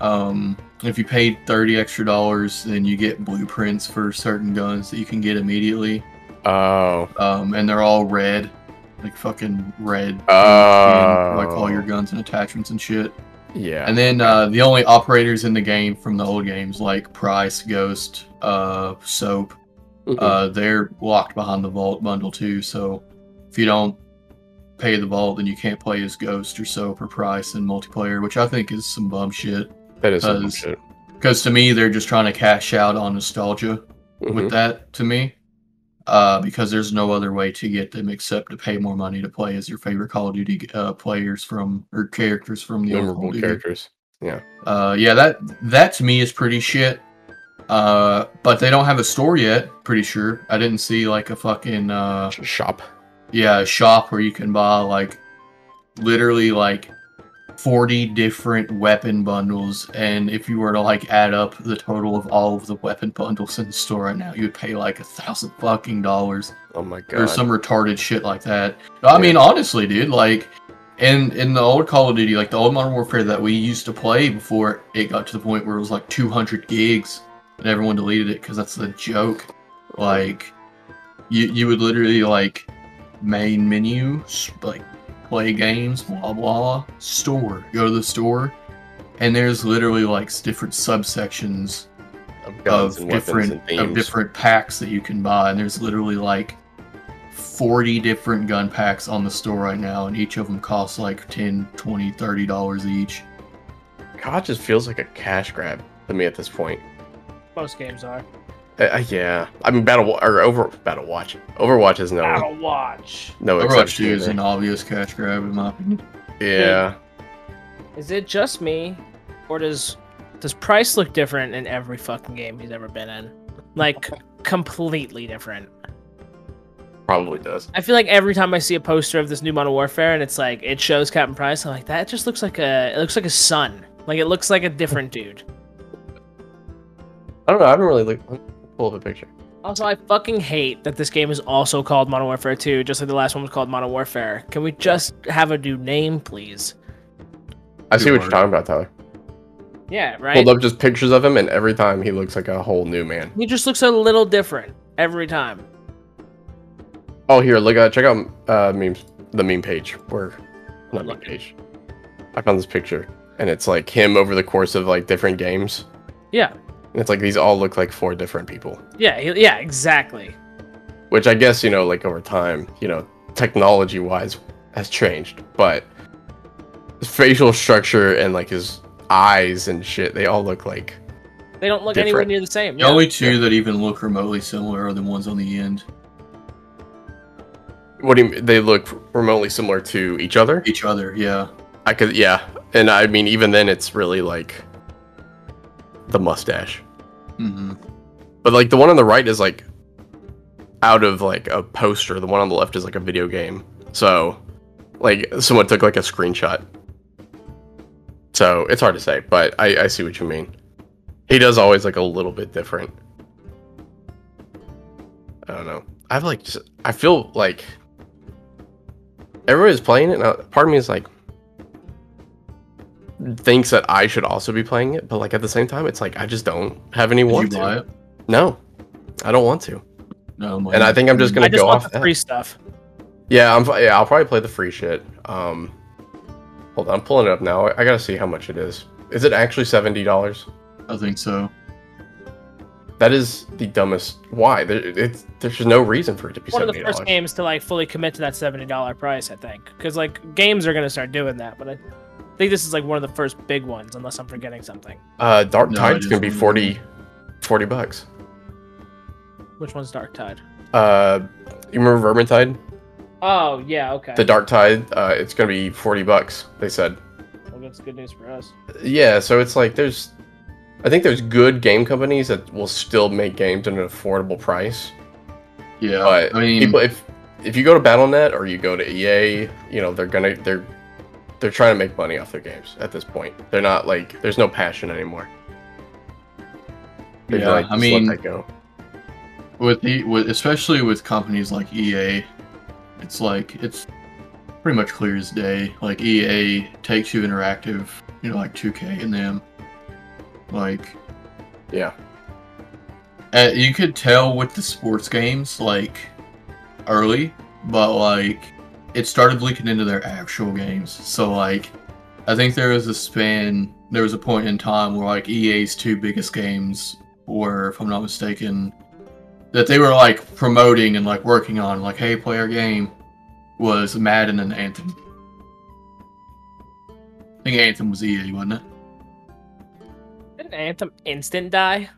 [SPEAKER 3] um if you paid 30 extra dollars, then you get blueprints for certain guns that you can get immediately.
[SPEAKER 2] Oh.
[SPEAKER 3] Um and they're all red. Like fucking red.
[SPEAKER 2] Oh.
[SPEAKER 3] Like all your guns and attachments and shit.
[SPEAKER 2] Yeah.
[SPEAKER 3] And then uh, the only operators in the game from the old games, like Price, Ghost, uh, Soap,
[SPEAKER 2] Mhm.
[SPEAKER 3] uh, they're locked behind the Vault bundle too. So if you don't pay the Vault, then you can't play as Ghost or Soap or Price in multiplayer, which I think is some bum shit.
[SPEAKER 2] that is some
[SPEAKER 3] because-
[SPEAKER 2] shit.
[SPEAKER 3] Because to me, they're just trying to cash out on nostalgia
[SPEAKER 2] Mhm.
[SPEAKER 3] with that. To me, uh, because there's no other way to get them except to pay more money to play as your favorite Call of Duty uh, players from or characters from the
[SPEAKER 2] Memorable characters.
[SPEAKER 3] Uh, yeah, that that to me is pretty shit. Uh, but they don't have a store yet. Pretty sure. I didn't see like a fucking uh,
[SPEAKER 2] Shop.
[SPEAKER 3] yeah, a shop where you can buy like literally like forty different weapon bundles, and if you were to like add up the total of all of the weapon bundles in the store right now, you would pay like a thousand fucking dollars
[SPEAKER 2] Oh my god.
[SPEAKER 3] or some retarded shit like that. I mean, honestly, dude, like in in the old Call of Duty, like the old Modern Warfare that we used to play before it got to the point where it was like 200 gigs and everyone deleted it because that's the joke. Like you you would literally like main menu like play games blah blah store go to the store and there's literally like different subsections
[SPEAKER 2] of guns
[SPEAKER 3] of
[SPEAKER 2] and
[SPEAKER 3] different
[SPEAKER 2] and
[SPEAKER 3] of different packs that you can buy and there's literally like 40 different gun packs on the store right now and each of them costs like 10 20 30 dollars each
[SPEAKER 2] COD just feels like a cash grab to me at this point.
[SPEAKER 1] Most games are.
[SPEAKER 2] Uh, uh, yeah, I mean Battle or over Battle Watch. Overwatch is no
[SPEAKER 1] Battle Watch.
[SPEAKER 2] no
[SPEAKER 3] Overwatch
[SPEAKER 2] exception.
[SPEAKER 3] is an obvious cash grab in my opinion
[SPEAKER 2] Yeah,
[SPEAKER 1] Is it just me, or does does Price look different in every fucking game he's ever been in? Like completely different.
[SPEAKER 2] probably does.
[SPEAKER 1] I feel like every time I see a poster of this new Modern Warfare and it's like it shows Captain Price, I'm like that just looks like a it looks like a son. Like it looks like a different dude.
[SPEAKER 2] I don't know. I haven't really looked. Let Pull up a picture.
[SPEAKER 1] Also, I fucking hate that this game is also called Modern Warfare 2, just like the last one was called Modern Warfare. Can we just have a new name, please?
[SPEAKER 2] I see what you're talking about, Tyler.
[SPEAKER 1] Yeah, right.
[SPEAKER 2] Pulled up just pictures of him, and every time he looks like a whole new man.
[SPEAKER 1] He just looks a little different every time.
[SPEAKER 2] Oh, here, look at check out uh memes, the meme page. Where, not meme page. I found this picture, and it's like him over the course of like different games.
[SPEAKER 1] Yeah,
[SPEAKER 2] And it's like these all look like four different people.
[SPEAKER 1] yeah, yeah, exactly.
[SPEAKER 2] Which I guess you know, like over time, you know, technology wise, has changed, but his facial structure and like his eyes and shit, they all look like
[SPEAKER 1] They don't look anywhere near the same.
[SPEAKER 3] the
[SPEAKER 1] Yeah.
[SPEAKER 3] only two that even look remotely similar are the ones on the end
[SPEAKER 2] what do you mean? they look remotely similar to each other?
[SPEAKER 3] each other yeah
[SPEAKER 2] I could, yeah, and I mean, even then, it's really like the mustache.
[SPEAKER 3] hmm
[SPEAKER 2] But like the one on the right is like out of like a poster. The one on the left is like a video game. So like someone took like a screenshot. So it's hard to say, but I, I see what you mean. He does always like a little bit different. I don't know. I've like just I feel like everybody's playing it. Now, part of me is like thinks that I should also be playing it, but like at the same time, it's like I just don't have any
[SPEAKER 3] did
[SPEAKER 2] want
[SPEAKER 3] you
[SPEAKER 2] to.
[SPEAKER 3] buy it
[SPEAKER 2] No, I don't want to.
[SPEAKER 3] no I'm
[SPEAKER 2] And I think I'm just gonna
[SPEAKER 1] I just
[SPEAKER 2] go
[SPEAKER 1] want
[SPEAKER 2] off
[SPEAKER 1] the
[SPEAKER 2] that.
[SPEAKER 1] free stuff.
[SPEAKER 2] Yeah, I'm. Yeah, I'll probably play the free shit. Um, hold on, I'm pulling it up now. I, I gotta see how much it is. Is it actually seventy dollars?
[SPEAKER 3] I think so
[SPEAKER 2] That is the dumbest. Why? There, it's, there's just no reason for it to be
[SPEAKER 1] One of the first games to like fully commit to that seventy dollar price, I think, because like games are gonna start doing that. But I think this is like one of the first big ones, unless I'm forgetting something.
[SPEAKER 2] Uh, Dark
[SPEAKER 3] No,
[SPEAKER 2] Tide's gonna be
[SPEAKER 3] is
[SPEAKER 2] 40, 40 bucks.
[SPEAKER 1] Which one's Dark Tide?
[SPEAKER 2] Uh, you remember Vermintide?
[SPEAKER 1] Oh yeah, okay.
[SPEAKER 2] The Dark Tide. Uh, it's gonna be forty bucks. They said.
[SPEAKER 1] well, that's good news for us.
[SPEAKER 2] Yeah, so it's like there's, I think there's good game companies that will still make games at an affordable price.
[SPEAKER 3] yeah
[SPEAKER 2] But
[SPEAKER 3] I mean
[SPEAKER 2] people, if if you go to Battle.net or you go to EA, you know they're gonna they're they're trying to make money off their games at this point. They're not like there's no passion anymore. They'd
[SPEAKER 3] Yeah,
[SPEAKER 2] like,
[SPEAKER 3] I mean- with the with especially with companies like EA, it's like it's pretty much clear as day. Like EA Take-Two Interactive, you know, like 2K and them. Like
[SPEAKER 2] Yeah,
[SPEAKER 3] uh, you could tell with the sports games like early, but like it started leaking into their actual games. So like I think there was a span there was a point in time where like EA's two biggest games were, if I'm not mistaken, that they were like promoting and like working on, like, hey, play our game was Madden and Anthem. I think Anthem was EA, wasn't it?
[SPEAKER 1] Didn't Anthem instant die?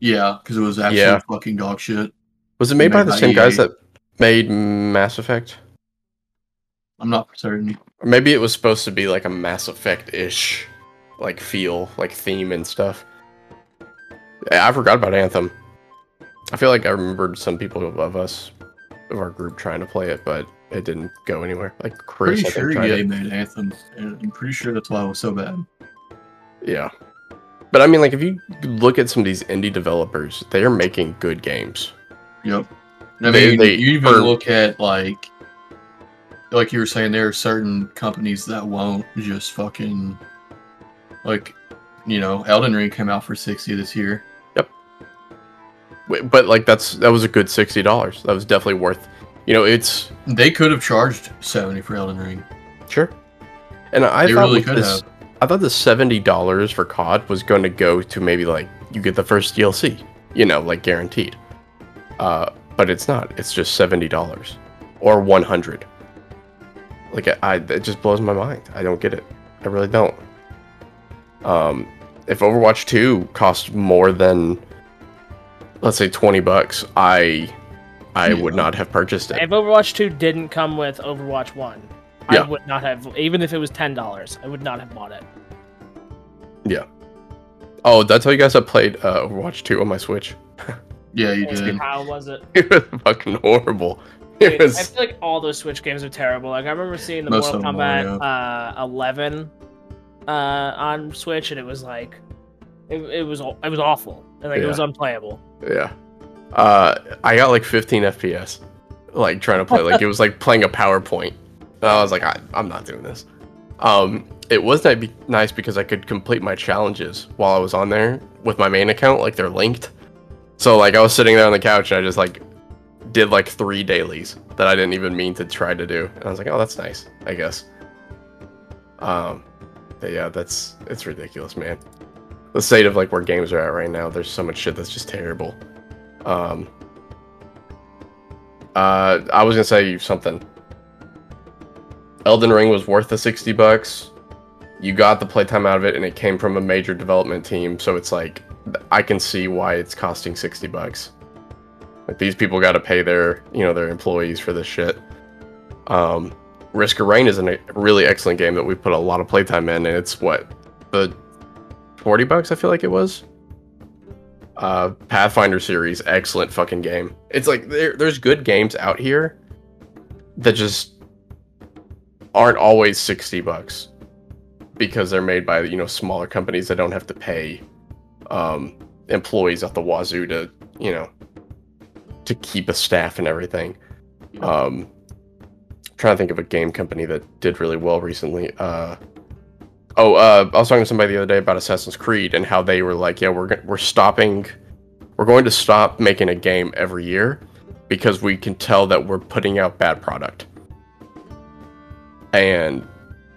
[SPEAKER 3] Yeah, because it was absolute
[SPEAKER 2] Yeah.
[SPEAKER 3] fucking dog shit.
[SPEAKER 2] was it made by
[SPEAKER 3] Made
[SPEAKER 2] the
[SPEAKER 3] by
[SPEAKER 2] same guys that made Mass Effect?
[SPEAKER 3] I'm not certain.
[SPEAKER 2] Or maybe it was supposed to be like a Mass Effect ish, like feel, like theme and stuff. I forgot about Anthem. I feel like I remembered some people of us of our group trying to play it, but it didn't go anywhere. Like Chris,
[SPEAKER 3] Pretty sure EA made Anthem, I'm pretty sure that's why it was so bad.
[SPEAKER 2] Yeah. But I mean, like, if you look at some of these indie developers, they are making good games.
[SPEAKER 3] Yep. I mean,
[SPEAKER 2] they
[SPEAKER 3] you even
[SPEAKER 2] earn-
[SPEAKER 3] look at like, like you were saying, there are certain companies that won't just fucking, like, you know, Elden Ring came out for sixty this year.
[SPEAKER 2] Wait, But like, that's that was a good sixty dollars. That was definitely worth. You know, it's
[SPEAKER 3] They could have charged seventy for Elden Ring.
[SPEAKER 2] sure. And I
[SPEAKER 3] they
[SPEAKER 2] thought
[SPEAKER 3] really could
[SPEAKER 2] this,
[SPEAKER 3] have.
[SPEAKER 2] I thought the seventy dollars for COD was going to go to maybe like you get the first DLC, you know, like guaranteed. Uh, but it's not. It's just seventy dollars or one hundred. Like I, I, it just blows my mind. I don't get it. I really don't. Um, if Overwatch Two cost more than, let's say, twenty bucks, I, I
[SPEAKER 3] Yeah.
[SPEAKER 2] would not have purchased it.
[SPEAKER 1] If Overwatch 2 didn't come with Overwatch 1, I would not have, even if it was $10, I would not have bought it. Yeah.
[SPEAKER 2] Oh, did I tell you guys I played uh, Overwatch Two on my Switch?
[SPEAKER 3] Yeah, you
[SPEAKER 1] Thanks,
[SPEAKER 3] did.
[SPEAKER 1] How was it?
[SPEAKER 2] It was fucking horrible.
[SPEAKER 1] Dude, I feel like all those Switch games are terrible. Like I remember seeing the
[SPEAKER 3] Most
[SPEAKER 1] Mortal
[SPEAKER 3] of them are,
[SPEAKER 1] Kombat uh, 11 uh, on Switch, and it was like, it, it was it was awful, and like it was unplayable.
[SPEAKER 2] Yeah. Uh, I got like 15 FPS, like trying to play. Like it was like playing a PowerPoint. And I was like, I, I'm not doing this. Um, it was ni- nice because I could complete my challenges while I was on there with my main account. Like they're linked. So like I was sitting there on the couch and I just like did like three dailies that I didn't even mean to try to do. And I was like, oh, that's nice. I guess. Um, yeah, that's it's ridiculous, man. The state of like where games are at right now. There's so much shit that's just terrible. Um, uh, I was gonna say something. Elden Ring was worth the sixty bucks. You got the playtime out of it, and it came from a major development team. So it's like I can see why it's costing sixty bucks. Like these people got to pay their you know their employees for this shit. Um, Risk of Rain is a really excellent game that we put a lot of playtime in, and it's what the forty bucks I feel like it was uh Pathfinder series, excellent fucking game. It's like there, there's good games out here that just aren't always 60 bucks because they're made by, you know, smaller companies that don't have to pay um employees at the wazoo to, you know, to keep a staff and everything. Um trying to think of a game company that did really well recently. Uh Oh, uh, I was talking to somebody the other day about Assassin's Creed and how they were like, "Yeah, we're we're stopping, we're going to stop making a game every year because we can tell that we're putting out bad product." And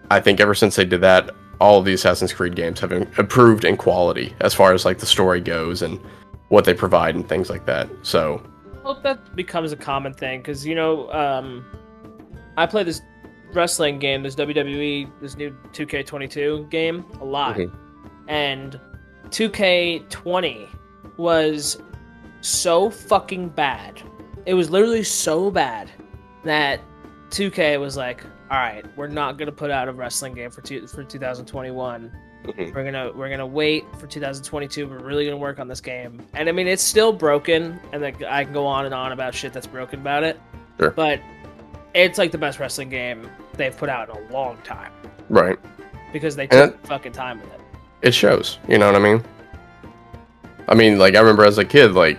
[SPEAKER 2] I think ever since they did that, all of the Assassin's Creed games have improved in quality as far as like the story goes and what they provide and things like that. So,
[SPEAKER 1] hope that becomes a common thing because you know um, I play this wrestling game, this WWE, this new 2K22 game a lot, and 2K20 was so fucking bad. It was literally so bad that 2K was like, "All right, we're not gonna put out a wrestling game for two, for 2021."
[SPEAKER 2] Mhm.
[SPEAKER 1] We're gonna we're gonna wait for 2022. We're really gonna work on this game, and I mean it's still broken, and like I can go on and on about shit that's broken about it.
[SPEAKER 2] Sure.
[SPEAKER 1] But it's like the best wrestling game they've put out in a long time
[SPEAKER 2] Right.
[SPEAKER 1] because they took fucking time with it.
[SPEAKER 2] It shows. You know what I mean? I mean, like I remember as a kid, like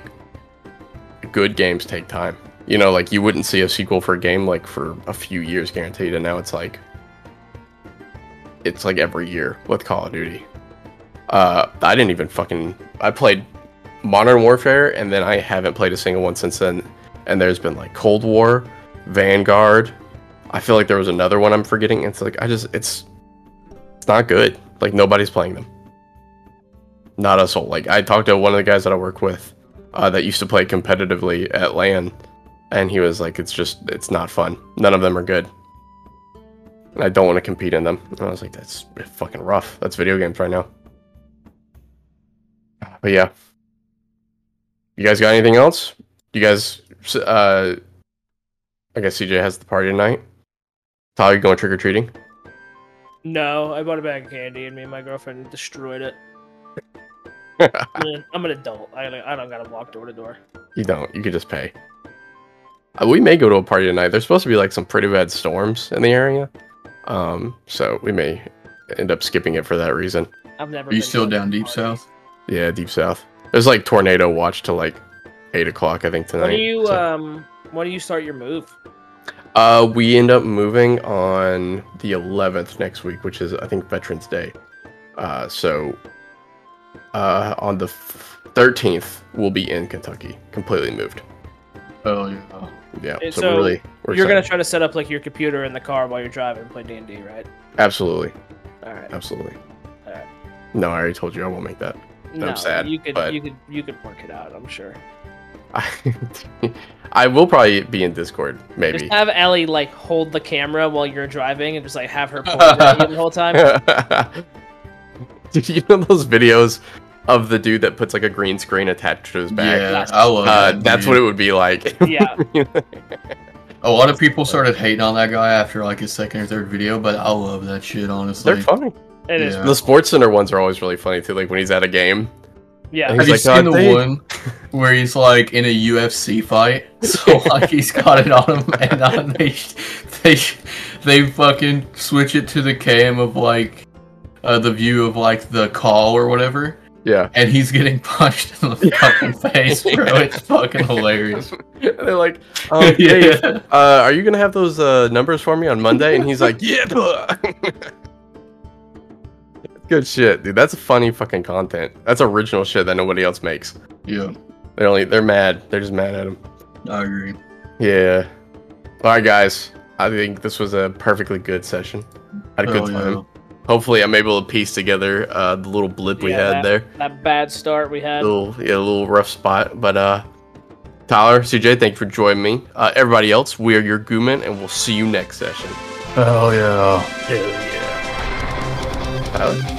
[SPEAKER 2] good games take time. You know, like you wouldn't see a sequel for a game like for a few years guaranteed, and now it's like it's like every year with Call of Duty. Uh, I didn't even fucking. I played Modern Warfare, and then I haven't played a single one since then. And there's been like Cold War, Vanguard. I feel like there was another one I'm forgetting. It's like I just it's it's not good. Like nobody's playing them. Not a soul. Like I talked to one of the guys that I work with uh, that used to play competitively at LAN, and he was like, "It's just it's not fun. None of them are good." And I don't want to compete in them. And I was like, "That's fucking rough. That's video games right now." But yeah, you guys got anything else? You guys, uh, I guess CJ has the party tonight. Tyler, you going trick or treating?
[SPEAKER 1] No, I bought a bag of candy and me and my girlfriend destroyed it. I'm an, I'm an adult. I, I don't gotta walk door to door.
[SPEAKER 2] You don't. You can just pay. Uh, we may go to a party tonight. There's supposed to be like some pretty bad storms in the area, um, so we may end up skipping it for that reason.
[SPEAKER 1] I've never.
[SPEAKER 3] Are you still down deep
[SPEAKER 1] party.
[SPEAKER 3] south?
[SPEAKER 2] Yeah, deep south. There's like tornado watch till like eight o'clock, I think tonight.
[SPEAKER 1] When do you
[SPEAKER 2] so-
[SPEAKER 1] um? When do you start your move?
[SPEAKER 2] Uh, we end up moving on the 11th next week, which is I think Veterans Day. Uh, so uh, on the 13th, we'll be in Kentucky, completely moved.
[SPEAKER 3] Oh yeah.
[SPEAKER 2] Yeah,
[SPEAKER 1] And
[SPEAKER 2] so,
[SPEAKER 1] so
[SPEAKER 2] really
[SPEAKER 1] You're gonna try to set up like your computer in the car while you're driving and play D and D, right?
[SPEAKER 2] absolutely,
[SPEAKER 1] All right.
[SPEAKER 2] absolutely.
[SPEAKER 1] Alright.
[SPEAKER 2] No, I already told you I won't make that.
[SPEAKER 1] No,
[SPEAKER 2] sad,
[SPEAKER 1] You could,
[SPEAKER 2] but-
[SPEAKER 1] you could, you could work it out. I'm sure.
[SPEAKER 2] I, I will probably be in Discord, maybe.
[SPEAKER 1] Just have Ellie like hold the camera while you're driving and just like have her point at you the whole time.
[SPEAKER 2] Did you know those videos of the dude that puts like a green screen attached to his back?
[SPEAKER 3] Yeah,
[SPEAKER 1] That's-
[SPEAKER 3] I love
[SPEAKER 2] Uh,
[SPEAKER 3] that.
[SPEAKER 2] that's
[SPEAKER 3] dude.
[SPEAKER 2] what it would be like.
[SPEAKER 1] Yeah.
[SPEAKER 3] A lot of people started hating on that guy after like his second or third video, but I love that shit honestly.
[SPEAKER 2] They're funny.
[SPEAKER 1] It is.
[SPEAKER 3] Yeah.
[SPEAKER 2] The Sports Center ones are always really funny too. Like when he's at a game.
[SPEAKER 1] Yeah.
[SPEAKER 2] He's
[SPEAKER 3] Have you
[SPEAKER 2] like,
[SPEAKER 3] seen
[SPEAKER 2] "God,
[SPEAKER 3] the
[SPEAKER 2] they-"
[SPEAKER 3] one where he's like in a UFC fight? So like he's got it on him, and uh, they they they fucking switch it to the cam of like uh, the view of like the call or whatever,
[SPEAKER 2] Yeah.
[SPEAKER 3] and he's getting punched in the fucking face, bro. It's fucking hilarious.
[SPEAKER 2] They're like, um,
[SPEAKER 3] yeah.
[SPEAKER 2] uh, are you gonna have those uh, numbers for me on Monday? And he's like, yeah. Good shit, dude. That's funny fucking content. That's original shit that nobody else makes.
[SPEAKER 3] yeah,
[SPEAKER 2] They're only they're mad. They're just mad at him.
[SPEAKER 3] I agree.
[SPEAKER 2] Yeah. All right, guys. I think this was a perfectly good session. Had a good
[SPEAKER 3] Hell
[SPEAKER 2] time.
[SPEAKER 3] yeah.
[SPEAKER 2] Hopefully, I'm able to piece together uh, the little blip we
[SPEAKER 1] Yeah,
[SPEAKER 2] had there.
[SPEAKER 1] That bad start we had.
[SPEAKER 2] little yeah, a little rough spot. But uh Tyler, CJ, thank you for joining me. Uh, everybody else, we are your Gooman, and we'll see you next session.
[SPEAKER 3] Hell yeah.
[SPEAKER 2] Hell yeah. Tyler?